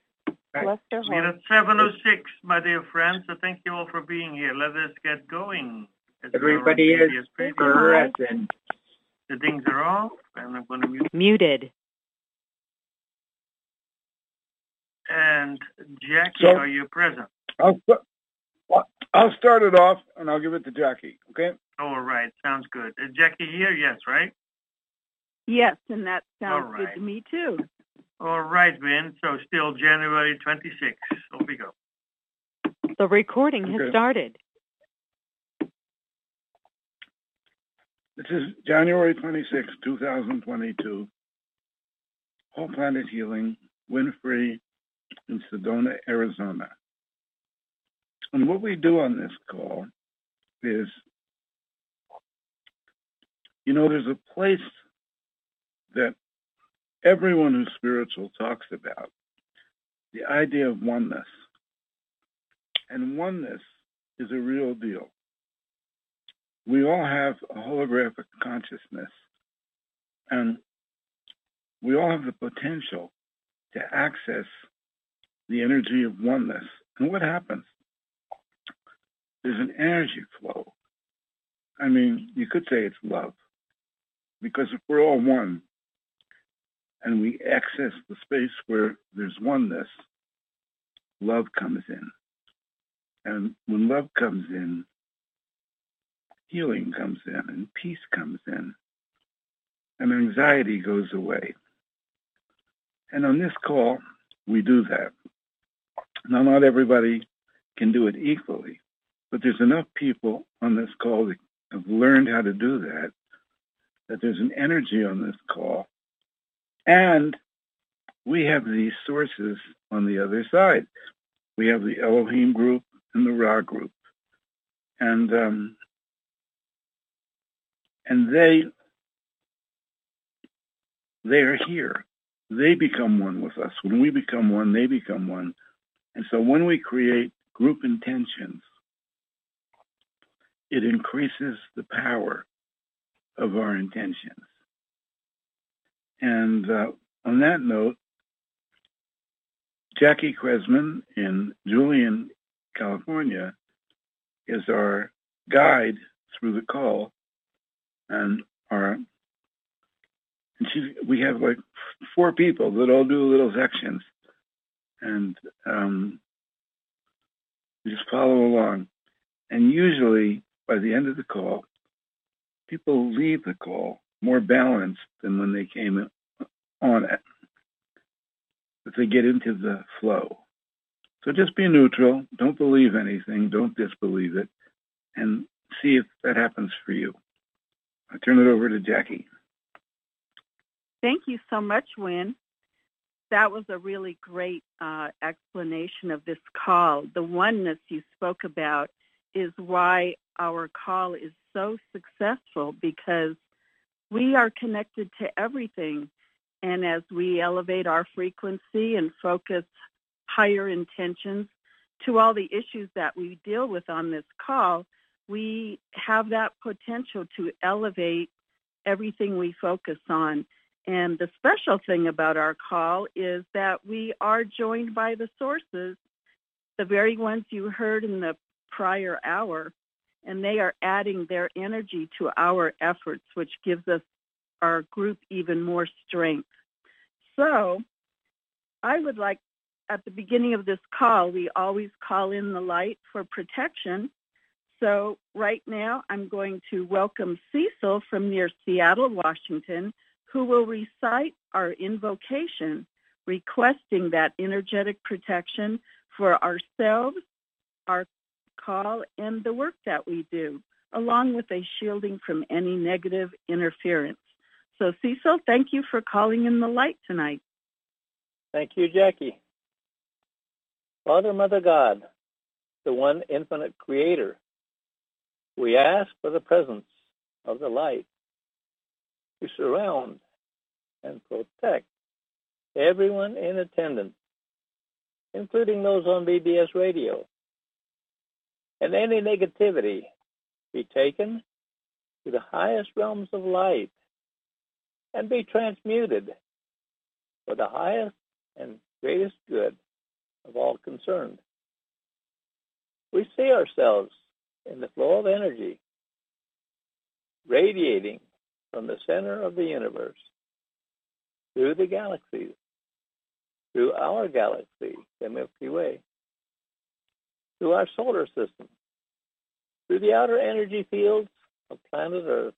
Right.
Bless their
We're
hearts.
at 7:06, my dear friends. So thank you all for being here. Let us get going. As we are on
Everybody is present.
The things are off, and I'm going to mute.
Muted.
And Jackie,
So-
are you present?
I'll, I'll start it off and I'll give it to Jackie. Okay.
All right, sounds good. Is Jackie here? Yes, right?
Yes, and that sounds
All
good to me too.
All right, Vin. So still January 26th. Off we go.
The recording has
Okay.
started.
This is January 26, 2022. Whole Planet Healing, Wynn Free in Sedona, Arizona. And what we do on this call is, you know, there's a place that everyone who's spiritual talks about the idea of oneness. And oneness is a real deal we all have a holographic consciousness and we all have the potential to access the energy of oneness. And what happens? There's an energy flow. I mean, you could say it's love. Because if we're all one and we access the space where there's oneness, love comes in. And when love comes in, healing comes in and peace comes in and anxiety goes away. And on this call, we do that. Now, not everybody can do it equally, but there's enough people on this call that have learned how to do that, that there's an energy on this call. And we have these sources on the other side. We have the Elohim group and the Ra group. And um, and they they are here. They become one with us. When we become one, they become one. And so when we create group intentions, it increases the power of our intentions. And uh, on that note, Jackie Kresman in Julian, California, is our guide through the call and our and she we have like four people that all do little sections and um just follow along and usually by the end of the call people leave the call more balanced than when they came on it if they get into the flow. So just be neutral. Don't believe anything. Don't disbelieve it. And see if that happens for you. I turn it over to Jackie.
Thank you so much, Wynn. That was a really great uh, explanation of this call. The oneness you spoke about is why our call is so successful because we are connected to everything. And as we elevate our frequency and focus higher intentions to all the issues that we deal with on this call, we have that potential to elevate everything we focus on. And the special thing about our call is that we are joined by the sources, the very ones you heard in the prior hour, and they are adding their energy to our efforts, which gives us our group even more strength. So I would like at the beginning of this call, we always call in the light for protection. So right now, I'm going to welcome Cecil from near Seattle, Washington, who will recite our invocation, requesting that energetic protection for ourselves, our call, and the work that we do, along with a shielding from any negative interference. So, Cecil, thank you for calling in the light tonight.
Thank you, Jackie. Father, Mother God, the one infinite creator, we ask for the presence of the light to surround and protect everyone in attendance, including those on BBS radio. And any negativity be taken to the highest realms of light and be transmuted for the highest and greatest good of all concerned. We see ourselves in the flow of energy radiating from the center of the universe through the galaxies, through our galaxy, the Milky Way, through our solar system, through the outer energy fields of planet Earth,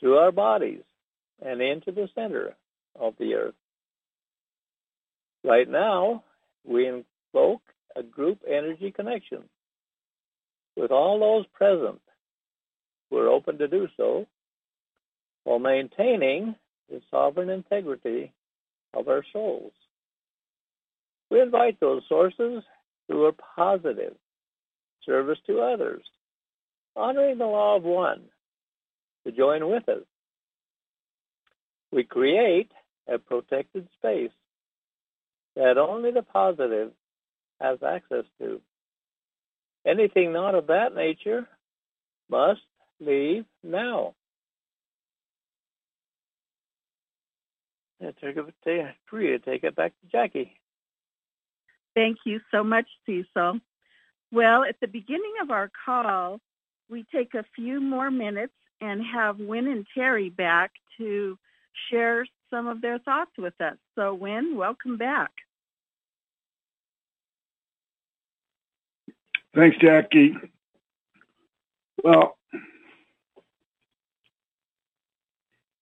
through our bodies, and into the center of the Earth. Right now, we invoke a group energy connection with all those present who are open to do so while maintaining the sovereign integrity of our souls. We invite those sources who are positive, service to others, honoring the law of one, to join with us. We create a protected space that only the positive has access to. Anything not of that nature must leave now. I took it free to take it back to Jackie.
Thank you so much, Cecil. Well, at the beginning of our call, we take a few more minutes and have Wynn and Terry back to share some of their thoughts with us. So, Wynn, welcome back.
Thanks, Jackie. Well,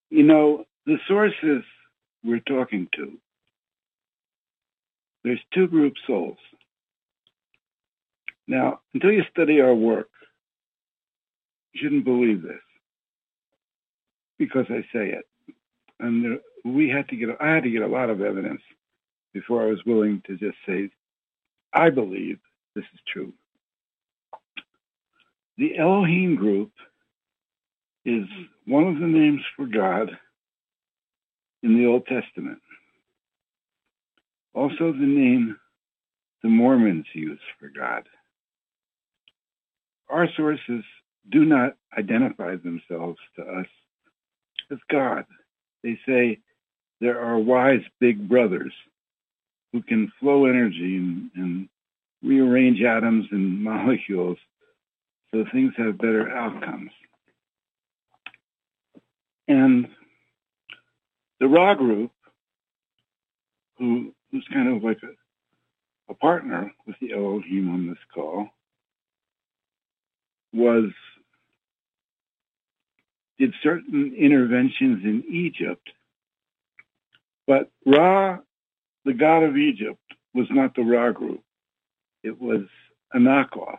you know, the sources we're talking to, there's two group souls. Now, until you study our work, you shouldn't believe this because I say it. And there, we had to get, I had to get a lot of evidence before I was willing to just say, I believe this is true. The Elohim group is one of the names for God in the Old Testament. Also, the name the Mormons use for God. Our sources do not identify themselves to us as God. They say there are wise big brothers who can flow energy and, and rearrange atoms and molecules so things have better outcomes. And the Ra group, who who's kind of like a, a partner with the Elohim on this call, was did certain interventions in Egypt But Ra, the god of Egypt, was not the Ra group. It was a knockoff.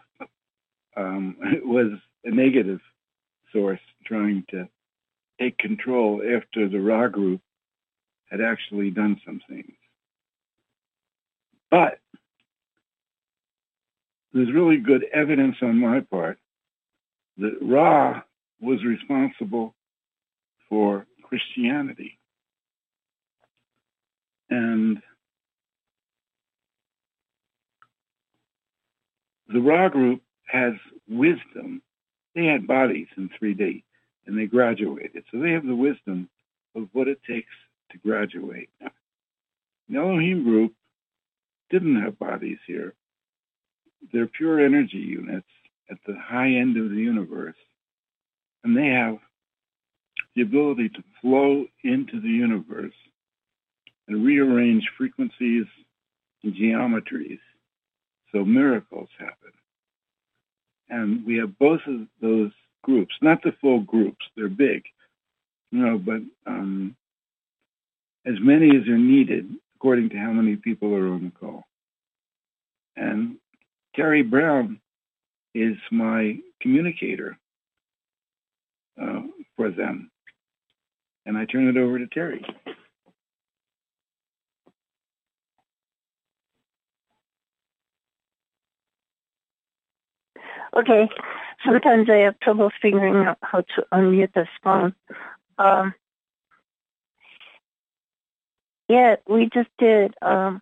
Um, it was a negative source trying to take control after the Ra group had actually done some things. But there's really good evidence on my part that Ra was responsible for Christianity. And the Ra group has wisdom. They had bodies in 3D and they graduated. So they have the wisdom of what it takes to graduate. The Elohim group didn't have bodies here. They're pure energy units at the high end of the universe. And they have the ability to flow into the universe and rearrange frequencies and geometries so miracles happen. And we have both of those groups, not the full groups, they're big, you know, but um, as many as are needed according to how many people are on the call. And Terry Brown is my communicator uh, for them. And I turn it over to Terry.
Okay, sometimes I have trouble figuring out how to unmute this phone. Um, yeah, we just did um,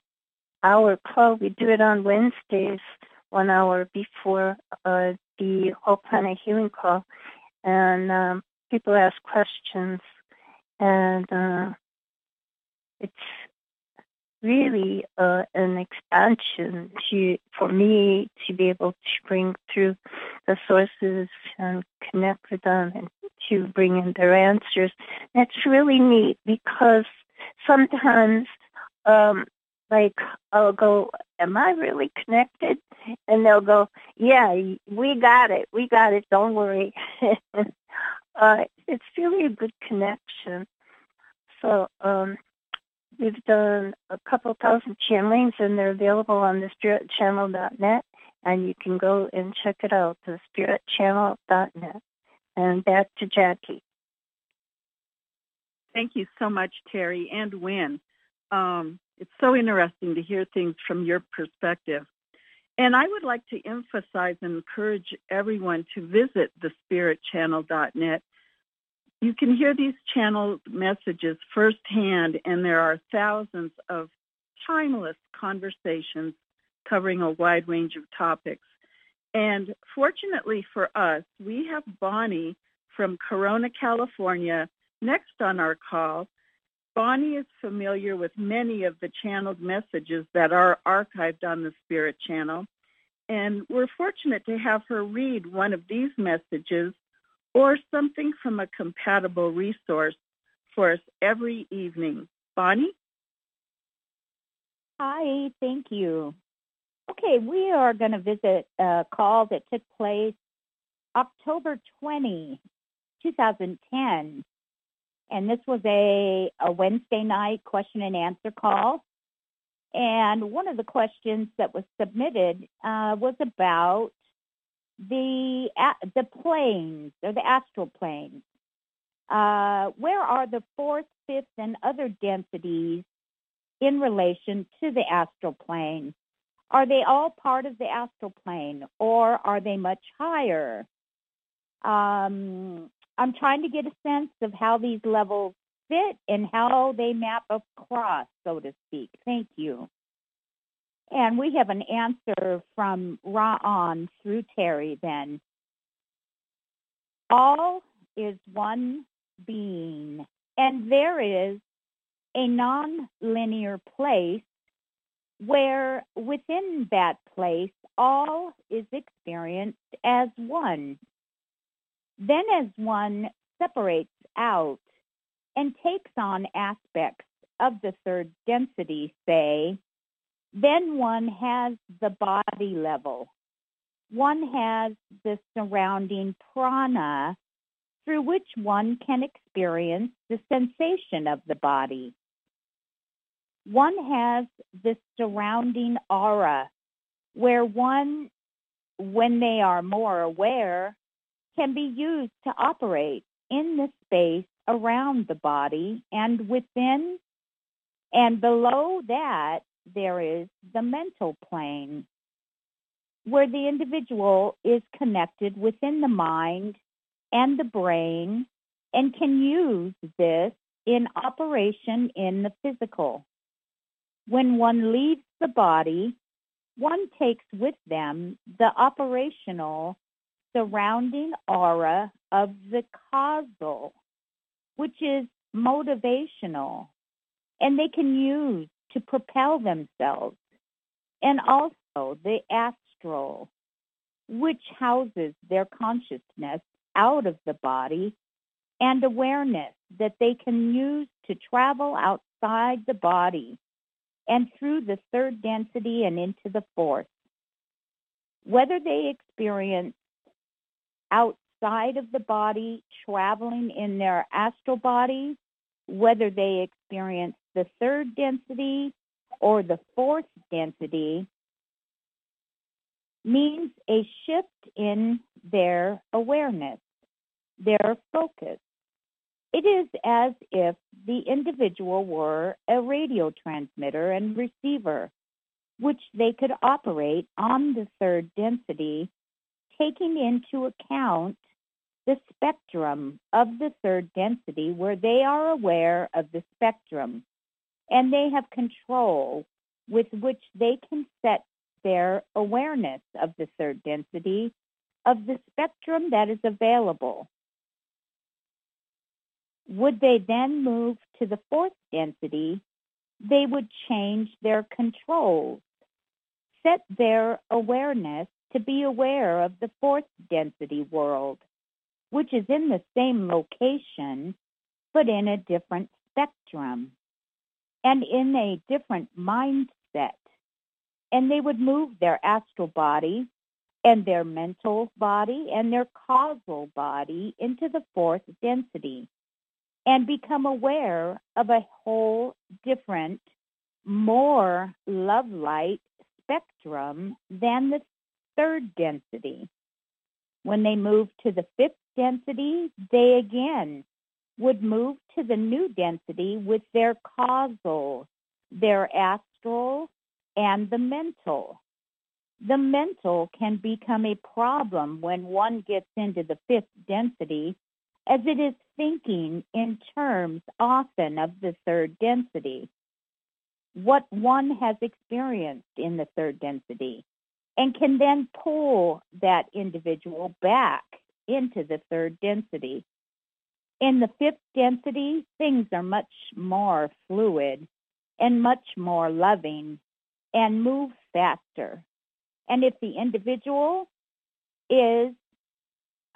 our call. We do it on Wednesdays, one hour before uh, the whole planet healing call, and um, people ask questions, and uh, it's really uh, an expansion to for me to be able to bring through the sources and connect with them and to bring in their answers. And it's really neat because sometimes um like I'll go, Am I really connected? And they'll go, Yeah, we got it. We got it. Don't worry. uh, it's really a good connection. So um, We've done a couple thousand channelings, and they're available on the spiritchannel.net, and you can go and check it out, the spiritchannel.net. And back to Jackie.
Thank you so much, Terry and Wynn. Um, it's so interesting to hear things from your perspective. And I would like to emphasize and encourage everyone to visit the spiritchannel.net you can hear these channel messages firsthand, and there are thousands of timeless conversations covering a wide range of topics. And fortunately for us, we have Bonnie from Corona, California, next on our call. Bonnie is familiar with many of the channeled messages that are archived on the Spirit Channel. And we're fortunate to have her read one of these messages or something from a compatible resource for us every evening. Bonnie?
Hi, thank you. Okay, we are going to visit a call that took place October 20, 2010. And this was a, a Wednesday night question and answer call. And one of the questions that was submitted uh, was about the the planes or the astral planes. Uh, where are the fourth, fifth, and other densities in relation to the astral plane? Are they all part of the astral plane, or are they much higher? Um, I'm trying to get a sense of how these levels fit and how they map across, so to speak. Thank you. And we have an answer from Ra'an through Terry then. All is one being, and there is a non-linear place where within that place all is experienced as one. Then as one separates out and takes on aspects of the third density, say, then one has the body level. One has the surrounding prana through which one can experience the sensation of the body. one has the surrounding aura where one, when they are more aware, can be used to operate in the space around the body and within and below that there is the mental plane where the individual is connected within the mind and the brain and can use this in operation in the physical. When one leaves the body, one takes with them the operational surrounding aura of the causal, which is motivational, and they can use to propel themselves, and also the astral, which houses their consciousness out of the body, and awareness that they can use to travel outside the body and through the third density and into the fourth. Whether they experience outside of the body, traveling in their astral body, whether they experience the third density or the fourth density, means a shift in their awareness, their focus. It is as if the individual were a radio transmitter and receiver, which they could operate on the third density, taking into account the spectrum of the third density, where they are aware of the spectrum and they have control with which they can set their awareness of the third density of the spectrum that is available. Would they then move to the fourth density, they would change their controls, set their awareness to be aware of the fourth density world, which is in the same location but in a different spectrum and in a different mindset. And they would move their astral body and their mental body and their causal body into the fourth density and become aware of a whole different, more love light spectrum than the third density. When they move to the fifth density, they again would move to the new density with their causal, their astral, and the mental. The mental can become a problem when one gets into the fifth density, as it is thinking in terms often of the third density, what one has experienced in the third density, and can then pull that individual back into the third density. In the fifth density, things are much more fluid and much more loving and move faster. And if the individual is,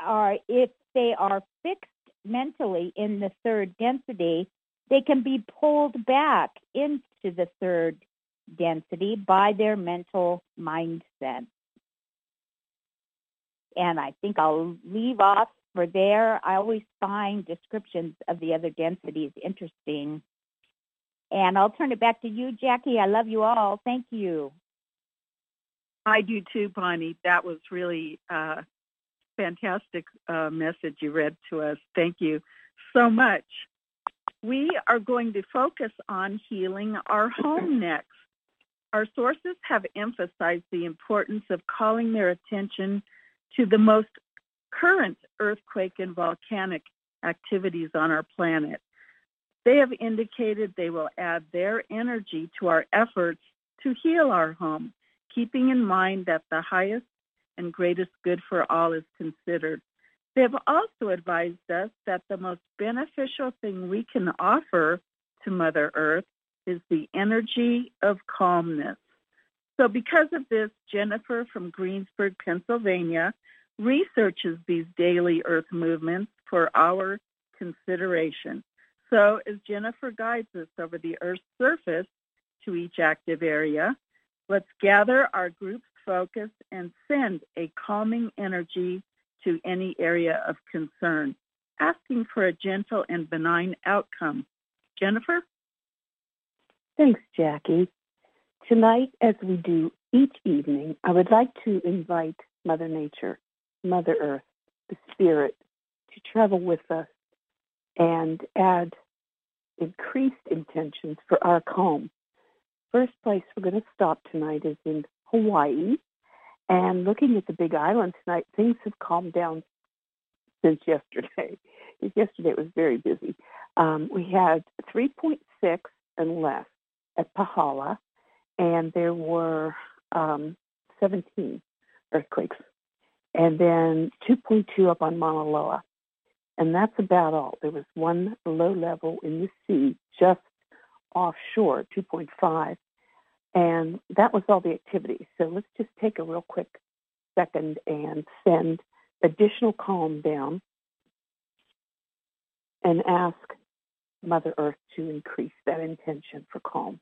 or if they are fixed mentally in the third density, they can be pulled back into the third density by their mental mindset. And I think I'll leave off for there. I always find descriptions of the other densities interesting. And I'll turn it back to you, Jackie. I love you all. Thank you.
I do too, Bonnie. That was really a fantastic uh, message you read to us. Thank you so much. We are going to focus on healing our home next. Our sources have emphasized the importance of calling their attention to the most current earthquake and volcanic activities on our planet. They have indicated they will add their energy to our efforts to heal our home, keeping in mind that the highest and greatest good for all is considered. They have also advised us that the most beneficial thing we can offer to Mother Earth is the energy of calmness. So, because of this, Jennifer from Greensburg, Pennsylvania, researches these daily Earth movements for our consideration. So, as Jennifer guides us over the Earth's surface to each active area, let's gather our group's focus and send a calming energy to any area of concern, asking for a gentle and benign outcome. Jennifer?
Thanks, Jackie. Tonight, as we do each evening, I would like to invite Mother Nature, Mother Earth, the Spirit, to travel with us and add increased intentions for our calm. First place we're going to stop tonight is in Hawaii. And looking at the big island tonight, things have calmed down since yesterday. yesterday it was very busy. Um, we had 3.6 and less at Pahala, and there were um, 17 earthquakes, and then 2.2 up on Mauna Loa. And that's about all. There was one low level in the sea just offshore, 2.5, and that was all the activity. So let's just take a real quick second and send additional calm down and ask Mother Earth to increase that intention for calm.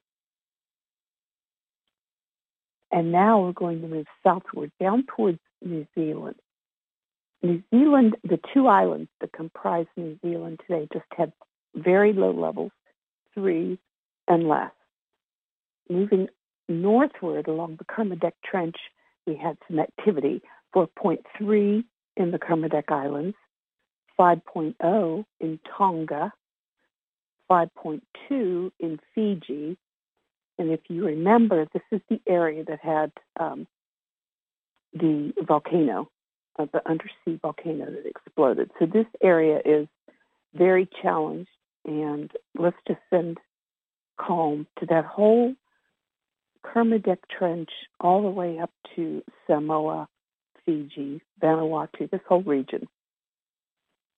And now we're going to move southward down towards New Zealand. New Zealand, the two islands that comprise New Zealand today just had very low levels, three and less. Moving northward along the Kermadec Trench, we had some activity, 4.3 in the Kermadec Islands, 5.0 in Tonga, 5.2 in Fiji. And if you remember, this is the area that had um, the volcano, uh, the undersea volcano that exploded. So this area is very challenged, and let's just send calm to that whole Kermadec Trench all the way up to Samoa, Fiji, Vanuatu, this whole region.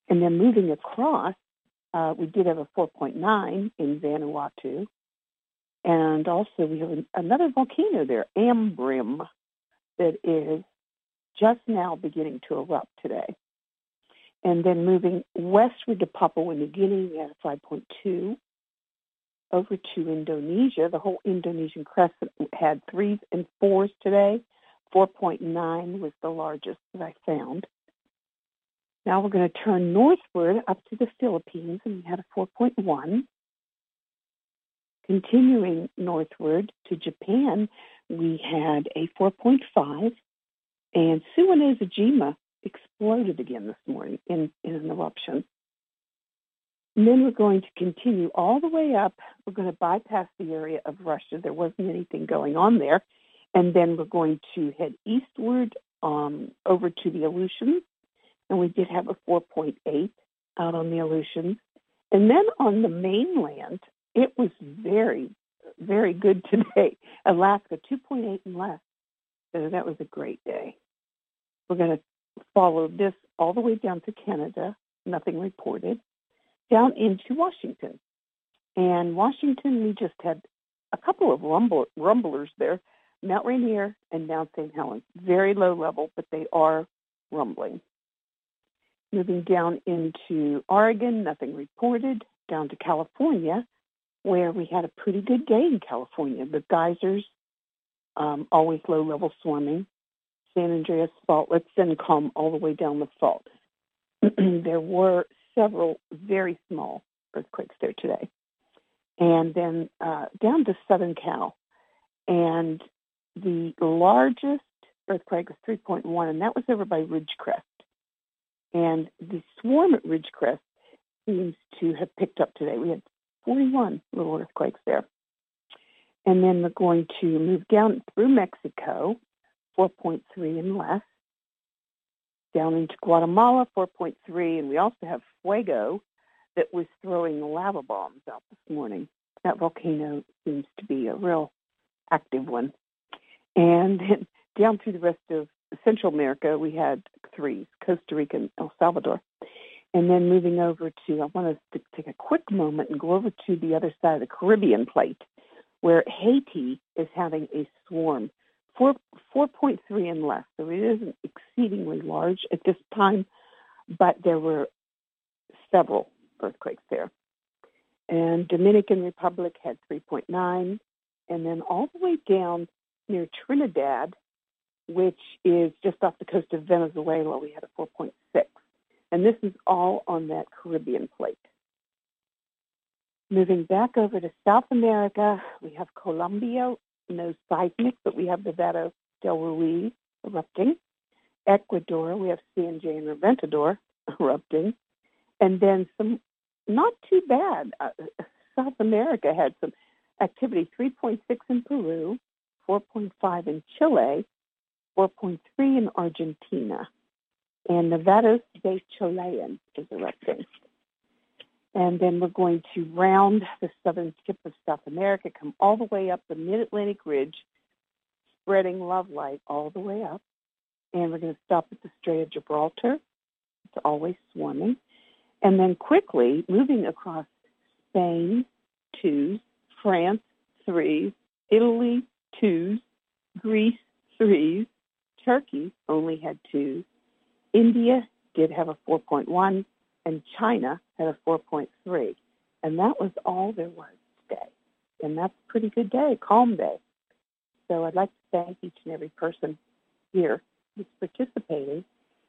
And then moving across, uh, we did have a 4.9 in Vanuatu. And also, we have another volcano there, Ambrym, that is just now beginning to erupt today. And then moving westward to Papua New Guinea, we had a 5.2 over to Indonesia. The whole Indonesian crescent had threes and fours today. 4.9 was the largest that I found. Now we're going to turn northward up to the Philippines, and we had a 4.1. Continuing northward to Japan, we had a 4.5, and Suwanose-Jima exploded again this morning in, in an eruption. And then we're going to continue all the way up. We're going to bypass the area of Russia. There wasn't anything going on there. And then we're going to head eastward um, over to the Aleutians. And we did have a 4.8 out on the Aleutians. And then on the mainland, it was very, very good today. Alaska, 2.8 and less. So that was a great day. We're going to follow this all the way down to Canada. Nothing reported down into Washington. And Washington, we just had a couple of rumble, rumblers there, Mount Rainier and Mount St. Helens. Very low level, but they are rumbling. Moving down into Oregon, nothing reported. Down to California, where we had a pretty good day in California. The geysers, um, always low level swarming. San Andreas Fault, let's send calm all the way down the fault. there were several very small earthquakes there today. And then uh, down to Southern Cal. And the largest earthquake was 3.1, and that was over by Ridgecrest. And the swarm at Ridgecrest seems to have picked up today. We had 41 little earthquakes there. And then we're going to move down through Mexico, 4.3 and less down into Guatemala, 4.3, and we also have Fuego that was throwing lava bombs out this morning. That volcano seems to be a real active one. And then down through the rest of Central America, we had threes, Costa Rica and El Salvador. And then moving over to, I want to take a quick moment and go over to the other side of the Caribbean plate, where Haiti is having a swarm four four point three and less. So it isn't exceedingly large at this time, but there were several earthquakes there. And Dominican Republic had 3.9, and then all the way down near Trinidad, which is just off the coast of Venezuela, we had a 4.6. And this is all on that Caribbean plate. Moving back over to South America, we have Colombia, no seismic, but we have the Nevado del Ruiz erupting. Ecuador, we have CNJ and Reventador erupting. And then some not too bad. Uh, South America had some activity 3.6 in Peru, 4.5 in Chile, 4.3 in Argentina. And Nevados de Chillán is erupting. And then we're going to round the southern tip of South America, come all the way up the mid Atlantic ridge, spreading love light all the way up. And we're going to stop at the Strait of Gibraltar. It's always swarming. And then quickly moving across Spain, twos, France, threes, Italy, twos, Greece, threes, Turkey only had twos, India did have a 4.1, and China had a 4.3. And that was all there was today. And that's a pretty good day, calm day. So I'd like to thank each and every person here who's participating.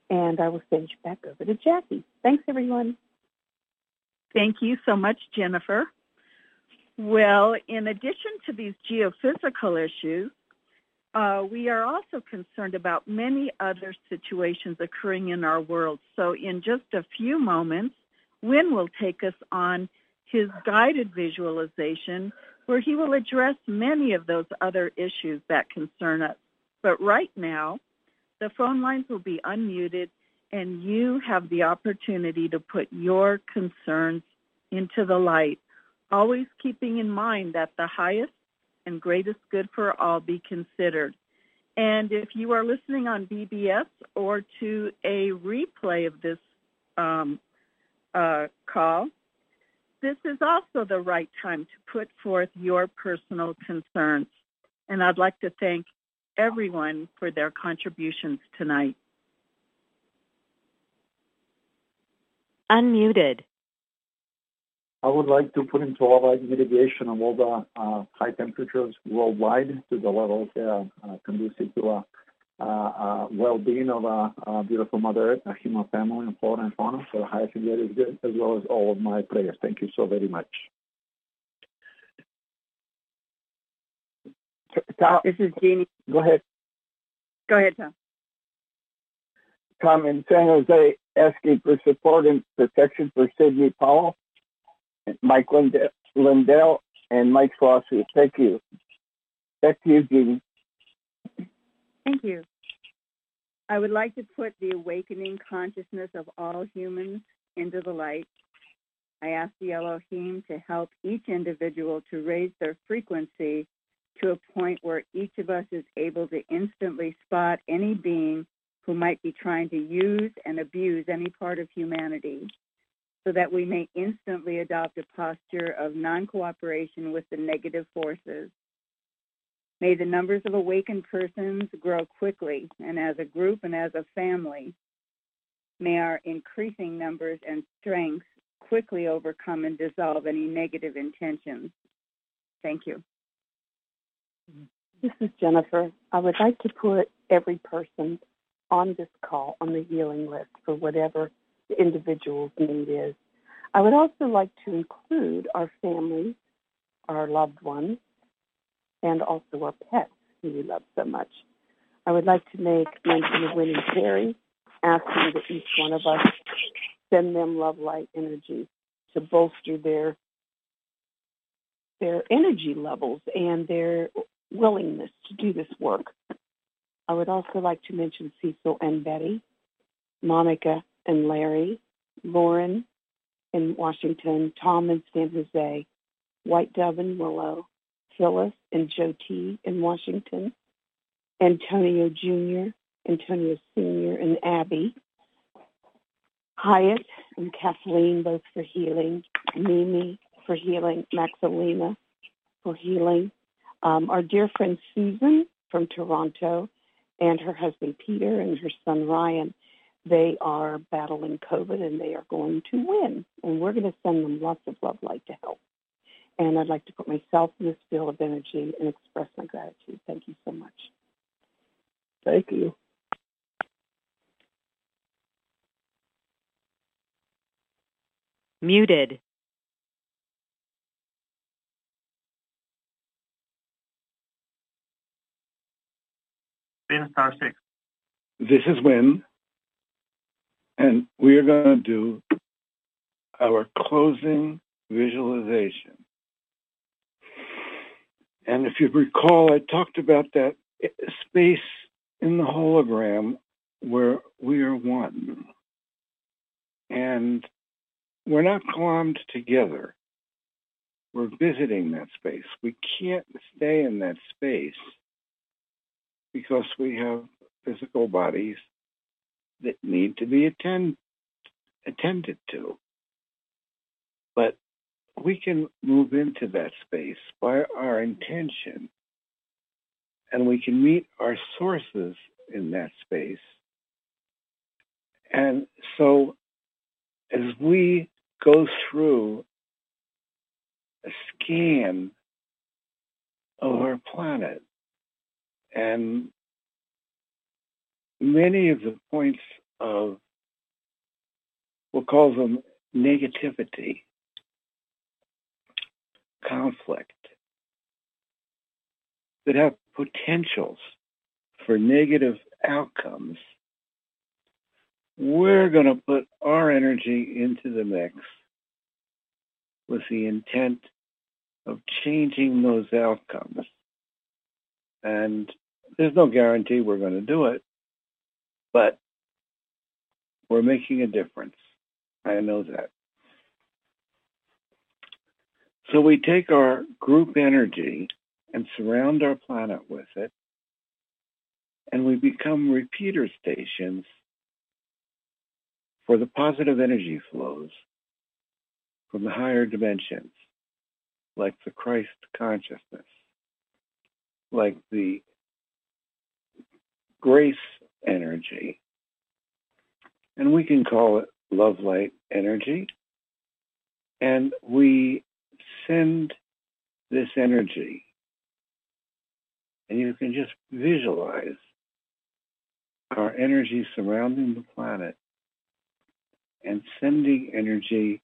And I will send you back over to Jackie. Thanks, everyone.
Thank you so much, Jennifer. Well, in addition to these geophysical issues, uh, we are also concerned about many other situations occurring in our world. So, in just a few moments, Wynn will take us on his guided visualization where he will address many of those other issues that concern us. But right now, the phone lines will be unmuted and you have the opportunity to put your concerns into the light, always keeping in mind that the highest and greatest good for all be considered. And if you are listening on BBS or to a replay of this um, uh, call, this is also the right time to put forth your personal concerns. And I'd like to thank everyone for their contributions tonight.
Unmuted.
I would like to put into light mitigation of all the uh, high temperatures worldwide to the levels uh, uh, conducive to a uh, uh, well-being of a, a, beautiful Mother Earth, a human family, and flora and fauna. So the highest and greatest good, as well as all of my prayers. Thank you so very much.
Tom,
this is Jeannie.
Go ahead.
Go ahead, Tom.
Tom in San Jose asking for support and protection for Sidney Powell, Mike Lindell, and Mike lawsuit. Thank you. Back to you, Jeannie.
Thank you. I would like to put the awakening consciousness of all humans into the light. I ask the Elohim to help each individual to raise their frequency to a point where each of us is able to instantly spot any being who might be trying to use and abuse any part of humanity so that we may instantly adopt a posture of non cooperation with the negative forces. May the numbers of awakened persons grow quickly, and as a group and as a family, may our increasing numbers and strength quickly overcome and dissolve any negative intentions. Thank you.
This is Jennifer. I would like to put every person on this call on the healing list for whatever individual's need is. I would also like to include our families, our loved ones, and also our pets who we love so much. I would like to make mention of Winnie Terry, asking that each one of us send them love light energy to bolster their their energy levels and their willingness to do this work. I would also like to mention Cecil and Betty, Monica and Larry, Lauren in Washington, Tom in San Jose, White Dove and Willow, Phyllis and Joe T in Washington, Antonio Jr., Antonio Sr., and Abby, Hyatt and Kathleen, both for healing, Mimi for healing, Maxalina for healing, um, our dear friend Susan from Toronto, and her husband Peter and her son Ryan they are battling COVID and they are going to win. And we're going to send them lots of love, light to help. And I'd like to put myself in this field of energy and express my gratitude. Thank you so much.
Thank you.
Muted.
Star six.
This is when and we are going to do our closing visualization. And if you recall, I talked about that space in the hologram where we are one. And we're not glommed together. We're visiting that space. We can't stay in that space because we have physical bodies that need to be attend, attended to. But we can move into that space by our intention and we can meet our sources in that space. And so as we go through a scan of our planet and many of the points of, we'll call them negativity, conflict, that have potentials for negative outcomes, we're going to put our energy into the mix with the intent of changing those outcomes. And there's no guarantee we're going to do it, but we're making a difference. I know that. So we take our group energy and surround our planet with it, and we become repeater stations for the positive energy flows from the higher dimensions, like the Christ consciousness, like the grace energy. And we can call it love light energy. And we send this energy. And you can just visualize our energy surrounding the planet and sending energy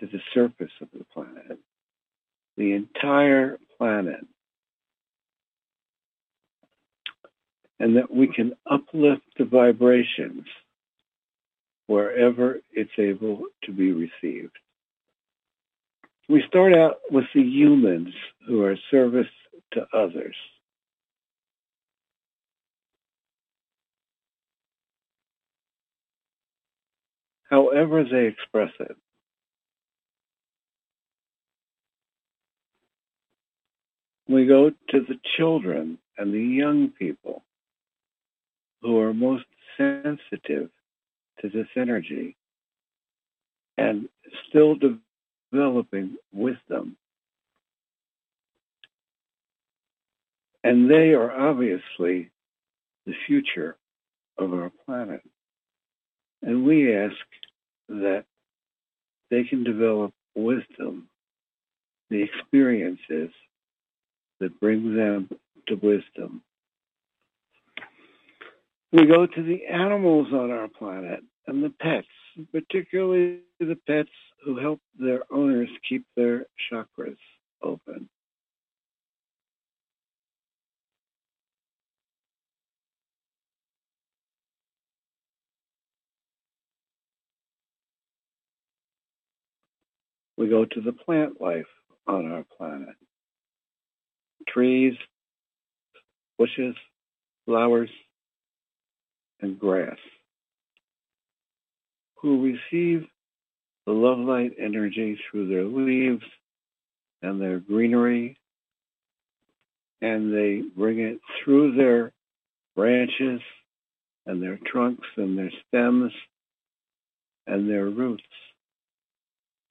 to the surface of the planet, the entire planet. And that we can uplift the vibrations wherever it's able to be received. We start out with the humans who are service to others. However they express it. We go to the children and the young people who are most sensitive to this energy and still developing wisdom. And they are obviously the future of our planet. And we ask that they can develop wisdom, the experiences that bring them to wisdom. We go to the animals on our planet and the pets, particularly the pets who help their owners keep their chakras open. We go to the plant life on our planet. Trees, bushes, flowers, and grass who receive the love light energy through their leaves and their greenery, and they bring it through their branches and their trunks and their stems and their roots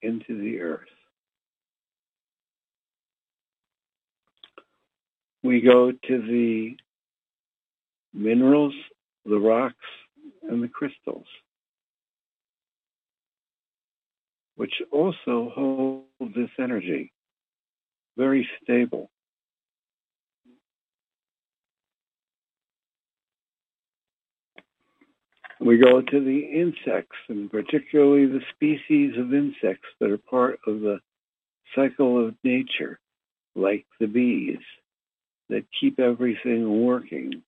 into the earth. We go to the minerals, the rocks, and the crystals, which also hold this energy very stable. We go to the insects, and particularly the species of insects that are part of the cycle of nature, like the bees, that keep everything working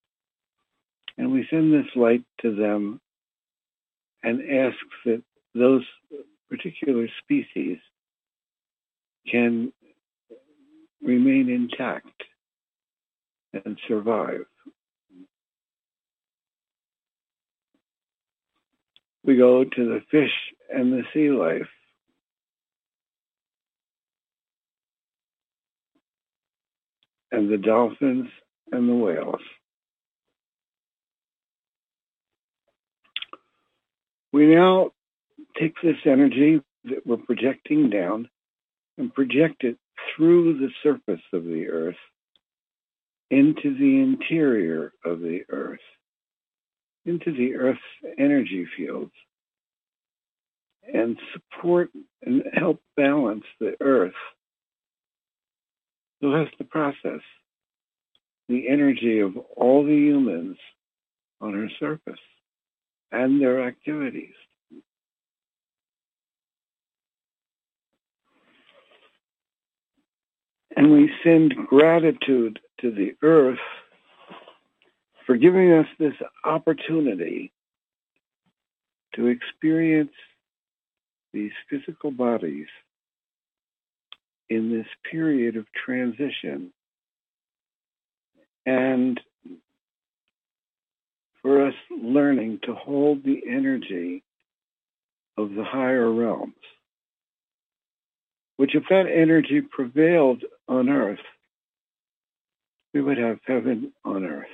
And we send this light to them and ask that those particular species can remain intact and survive. We go to the fish and the sea life. And the dolphins and the whales. We now take this energy that we're projecting down and project it through the surface of the earth into the interior of the earth, into the earth's energy fields, and support and help balance the earth. So that's the process the energy of all the humans on her surface and their activities. And we send gratitude to the earth for giving us this opportunity to experience these physical bodies in this period of transition and for us learning to hold the energy of the higher realms. Which, if that energy prevailed on earth, we would have heaven on earth.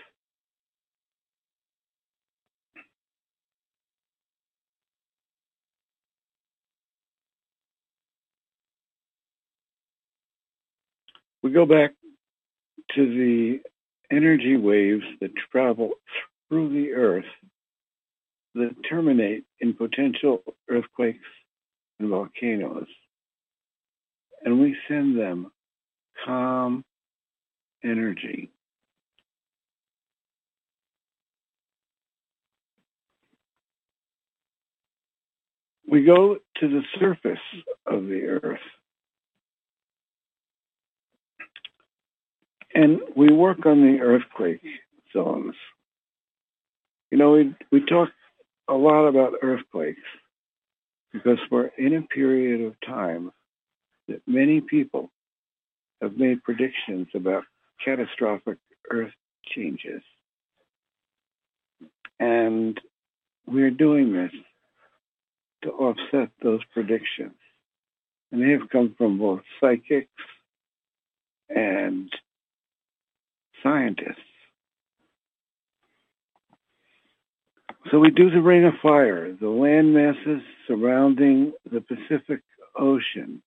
We go back to the energy waves that travel through the earth that terminate in potential earthquakes and volcanoes. And we send them calm energy. We go to the surface of the earth and we work on the earthquake zones. You know, we, we talk a lot about earthquakes because we're in a period of time that many people have made predictions about catastrophic earth changes. And we're doing this to offset those predictions. And they have come from both psychics and scientists. So we do the ring of fire, the land masses surrounding the Pacific Ocean.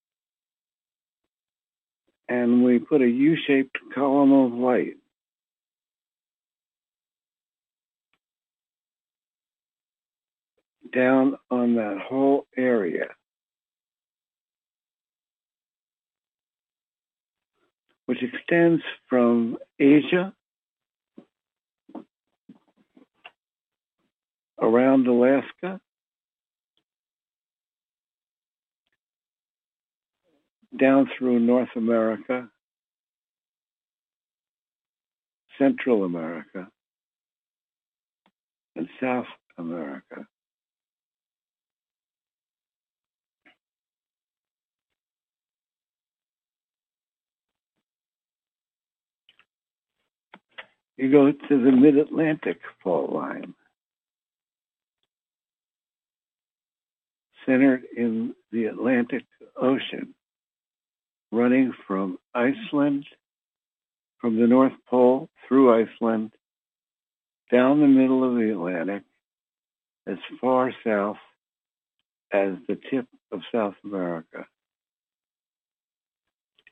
And we put a U-shaped column of light down on that whole area. which extends from Asia around Alaska? Down through North America, Central America, and South America. You go to the mid-Atlantic fault line, centered in the Atlantic Ocean, running from Iceland, from the North Pole through Iceland, down the middle of the Atlantic, as far south as the tip of South America.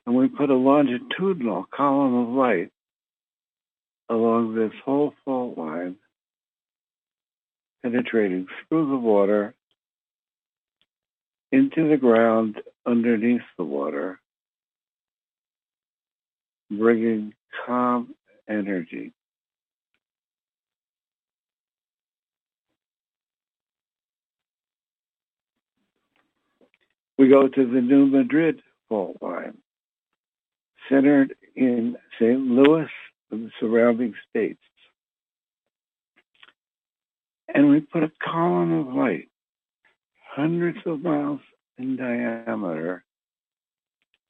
And we put a longitudinal column of light along this whole fault line, penetrating through the water into the ground underneath the water, bringing calm energy. We go to the New Madrid fault line, centered in St. Louis and the surrounding states. And we put a column of light, hundreds of miles in diameter,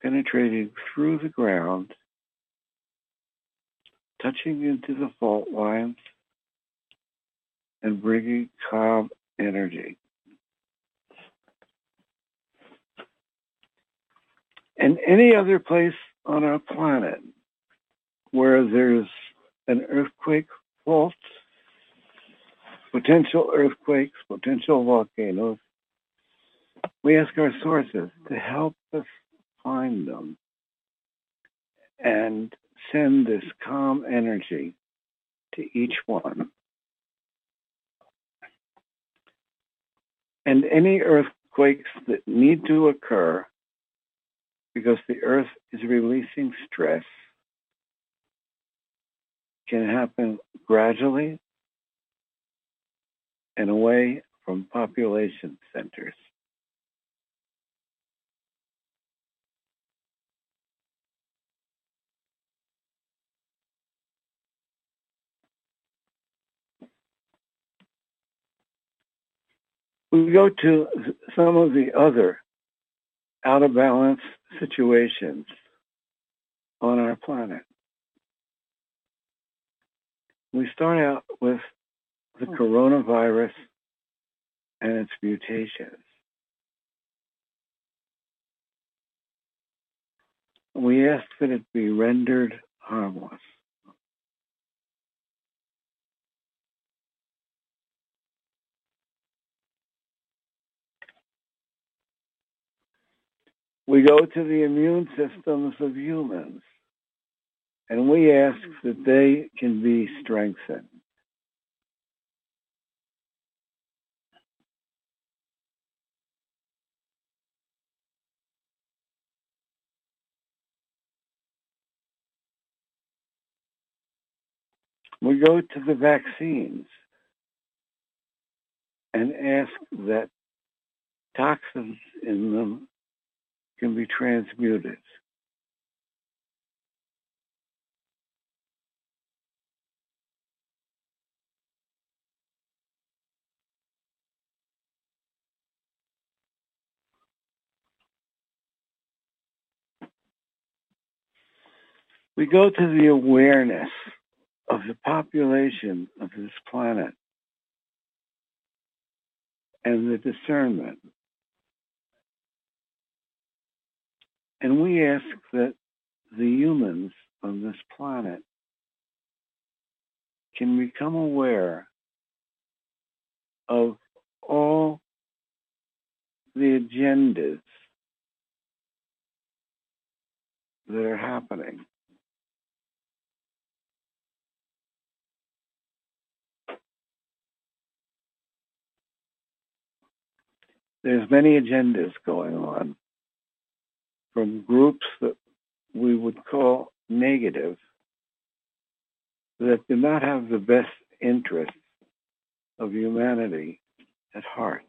penetrating through the ground, touching into the fault lines, and bringing calm energy. And any other place on our planet where there's an earthquake fault, potential earthquakes, potential volcanoes, we ask our sources to help us find them and send this calm energy to each one. And any earthquakes that need to occur because the earth is releasing stress can happen gradually and away from population centers. We go to some of the other out of balance situations on our planet. We start out with the hmm. coronavirus and its mutations. We ask that it be rendered harmless. We go to the immune systems of humans and we ask that they can be strengthened. We go to the vaccines and ask that toxins in them can be transmuted. We go to the awareness of the population of this planet and the discernment. And we ask that the humans on this planet can become aware of all the agendas that are happening. There's many agendas going on from groups that we would call negative that do not have the best interests of humanity at heart.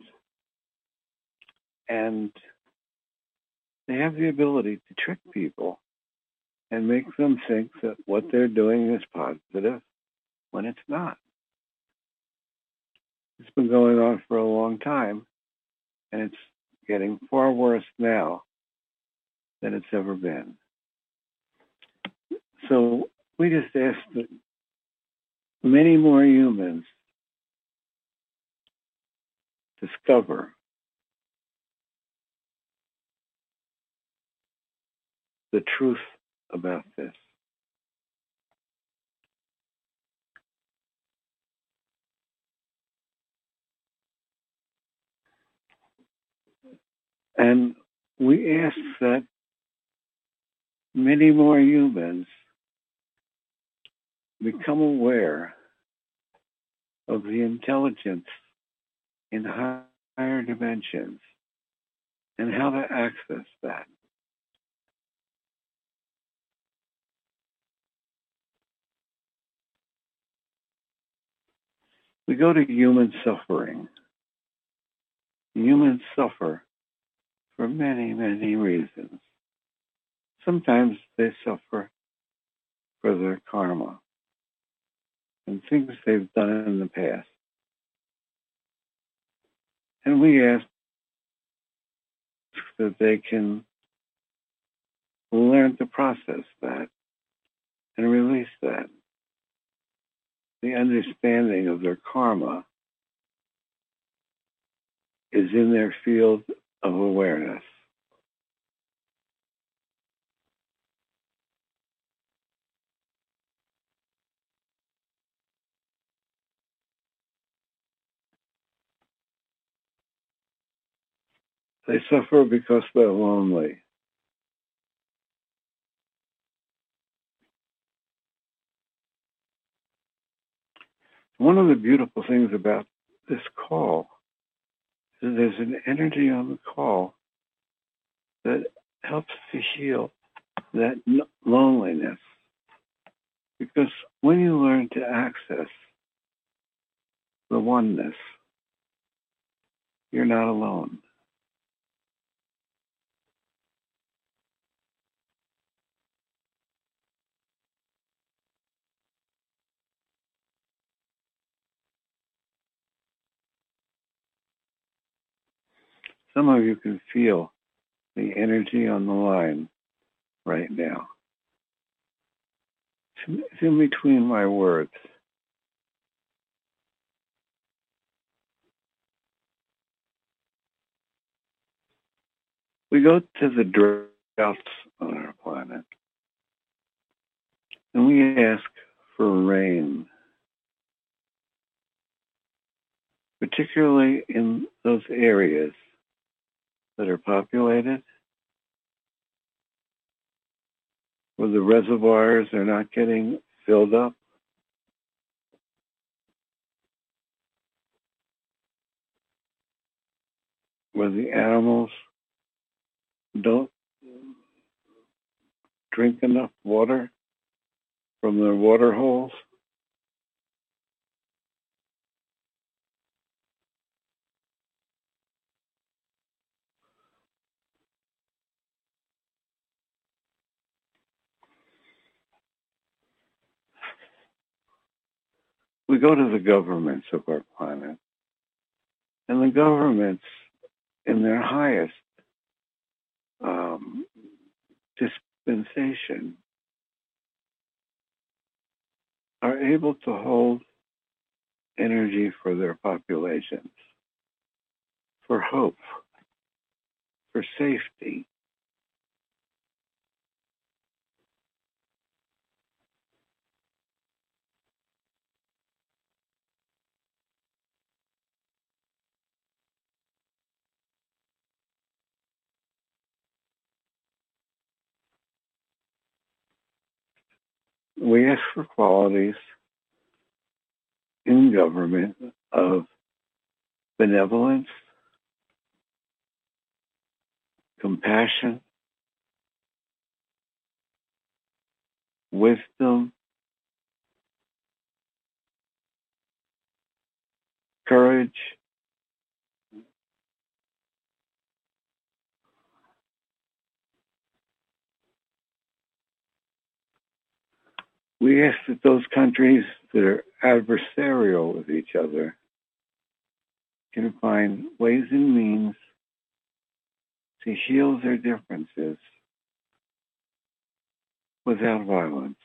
And they have the ability to trick people and make them think that what they're doing is positive when it's not. It's been going on for a long time, and it's getting far worse now than it's ever been. So we just ask that many more humans discover the truth about this. And we ask that many more humans become aware of the intelligence in higher dimensions and how to access that. We go to human suffering. Humans suffer for many, many reasons. Sometimes they suffer for their karma and things they've done in the past. And we ask that they can learn to process that and release that. The understanding of their karma is in their field of awareness. They suffer because they're lonely. One of the beautiful things about this call is there's an energy on the call that helps to heal that loneliness. Because when you learn to access the oneness, you're not alone. Some of you can feel the energy on the line right now. It's in between my words. We go to the droughts on our planet and we ask for rain, particularly in those areas that are populated, where the reservoirs are not getting filled up. Where the animals don't drink enough water from their water holes. We go to the governments of our planet, and the governments, in their highest um, dispensation, are able to hold energy for their populations, for hope, for safety, we ask for qualities in government of benevolence, compassion, wisdom, courage, we ask that those countries that are adversarial with each other can find ways and means to heal their differences without violence.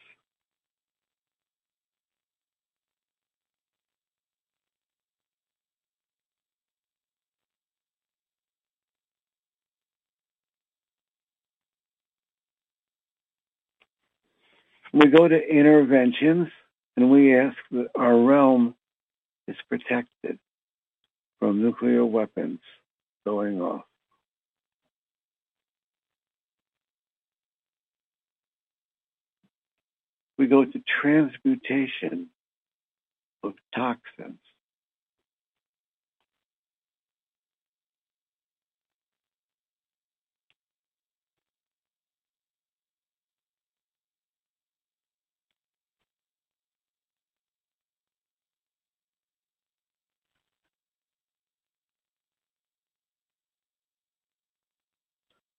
We go to interventions and we ask that our realm is protected from nuclear weapons going off. We go to transmutation of toxins.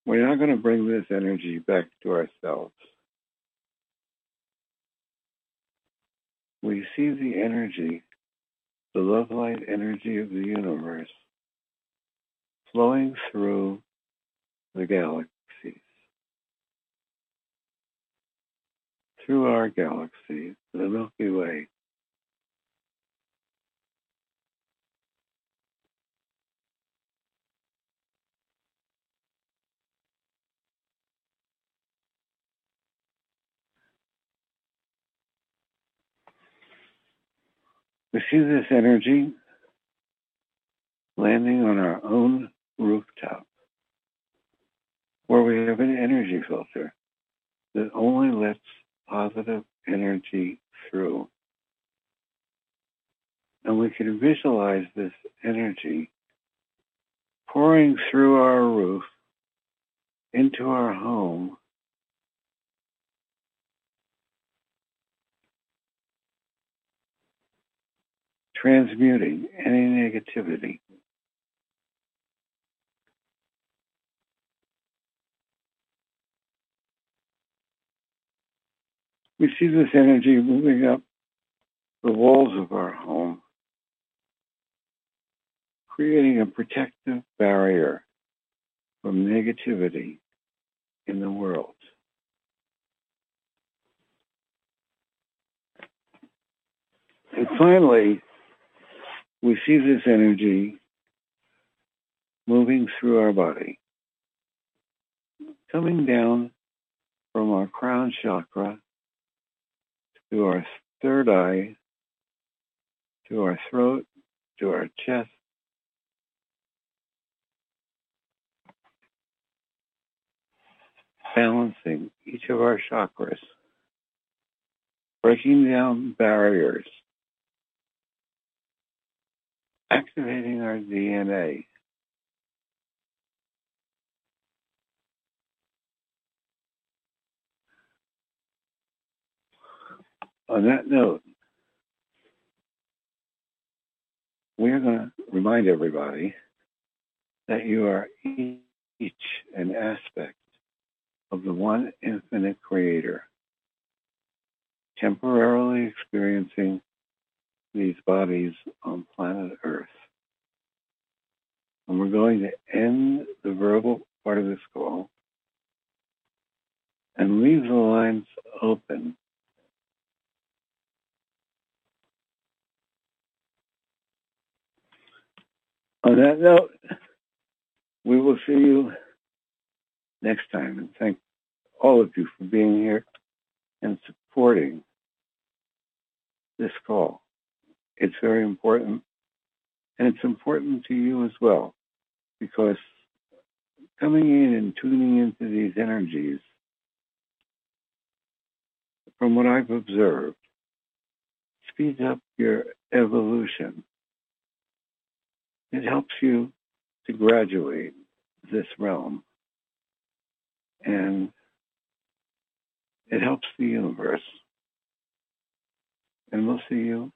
We're not going to bring this energy back to ourselves. We see the energy, the love light energy of the universe flowing through the galaxies, through our galaxy, the Milky Way. We see this energy landing on our own rooftop, where we have an energy filter that only lets positive energy through. And we can visualize this energy pouring through our roof into our home. Transmuting any negativity. We see this energy moving up the walls of our home, creating a protective barrier from negativity in the world. And finally, we see this energy moving through our body, coming down from our crown chakra to our third eye, to our throat, to our chest, balancing each of our chakras, breaking down barriers, activating our DNA. On that note, we are going to remind everybody that you are each an aspect of the one infinite creator, temporarily experiencing these bodies on planet Earth. And we're going to end the verbal part of this call and leave the lines open On that note, we will see you next time and thank all of you for being here and supporting this call. It's very important and it's important to you as well because coming in and tuning into these energies, from what I've observed, speeds up your evolution it helps you to graduate this realm. And it helps the universe. And we'll see you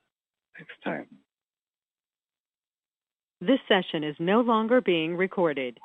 next time.
This session is no longer being recorded.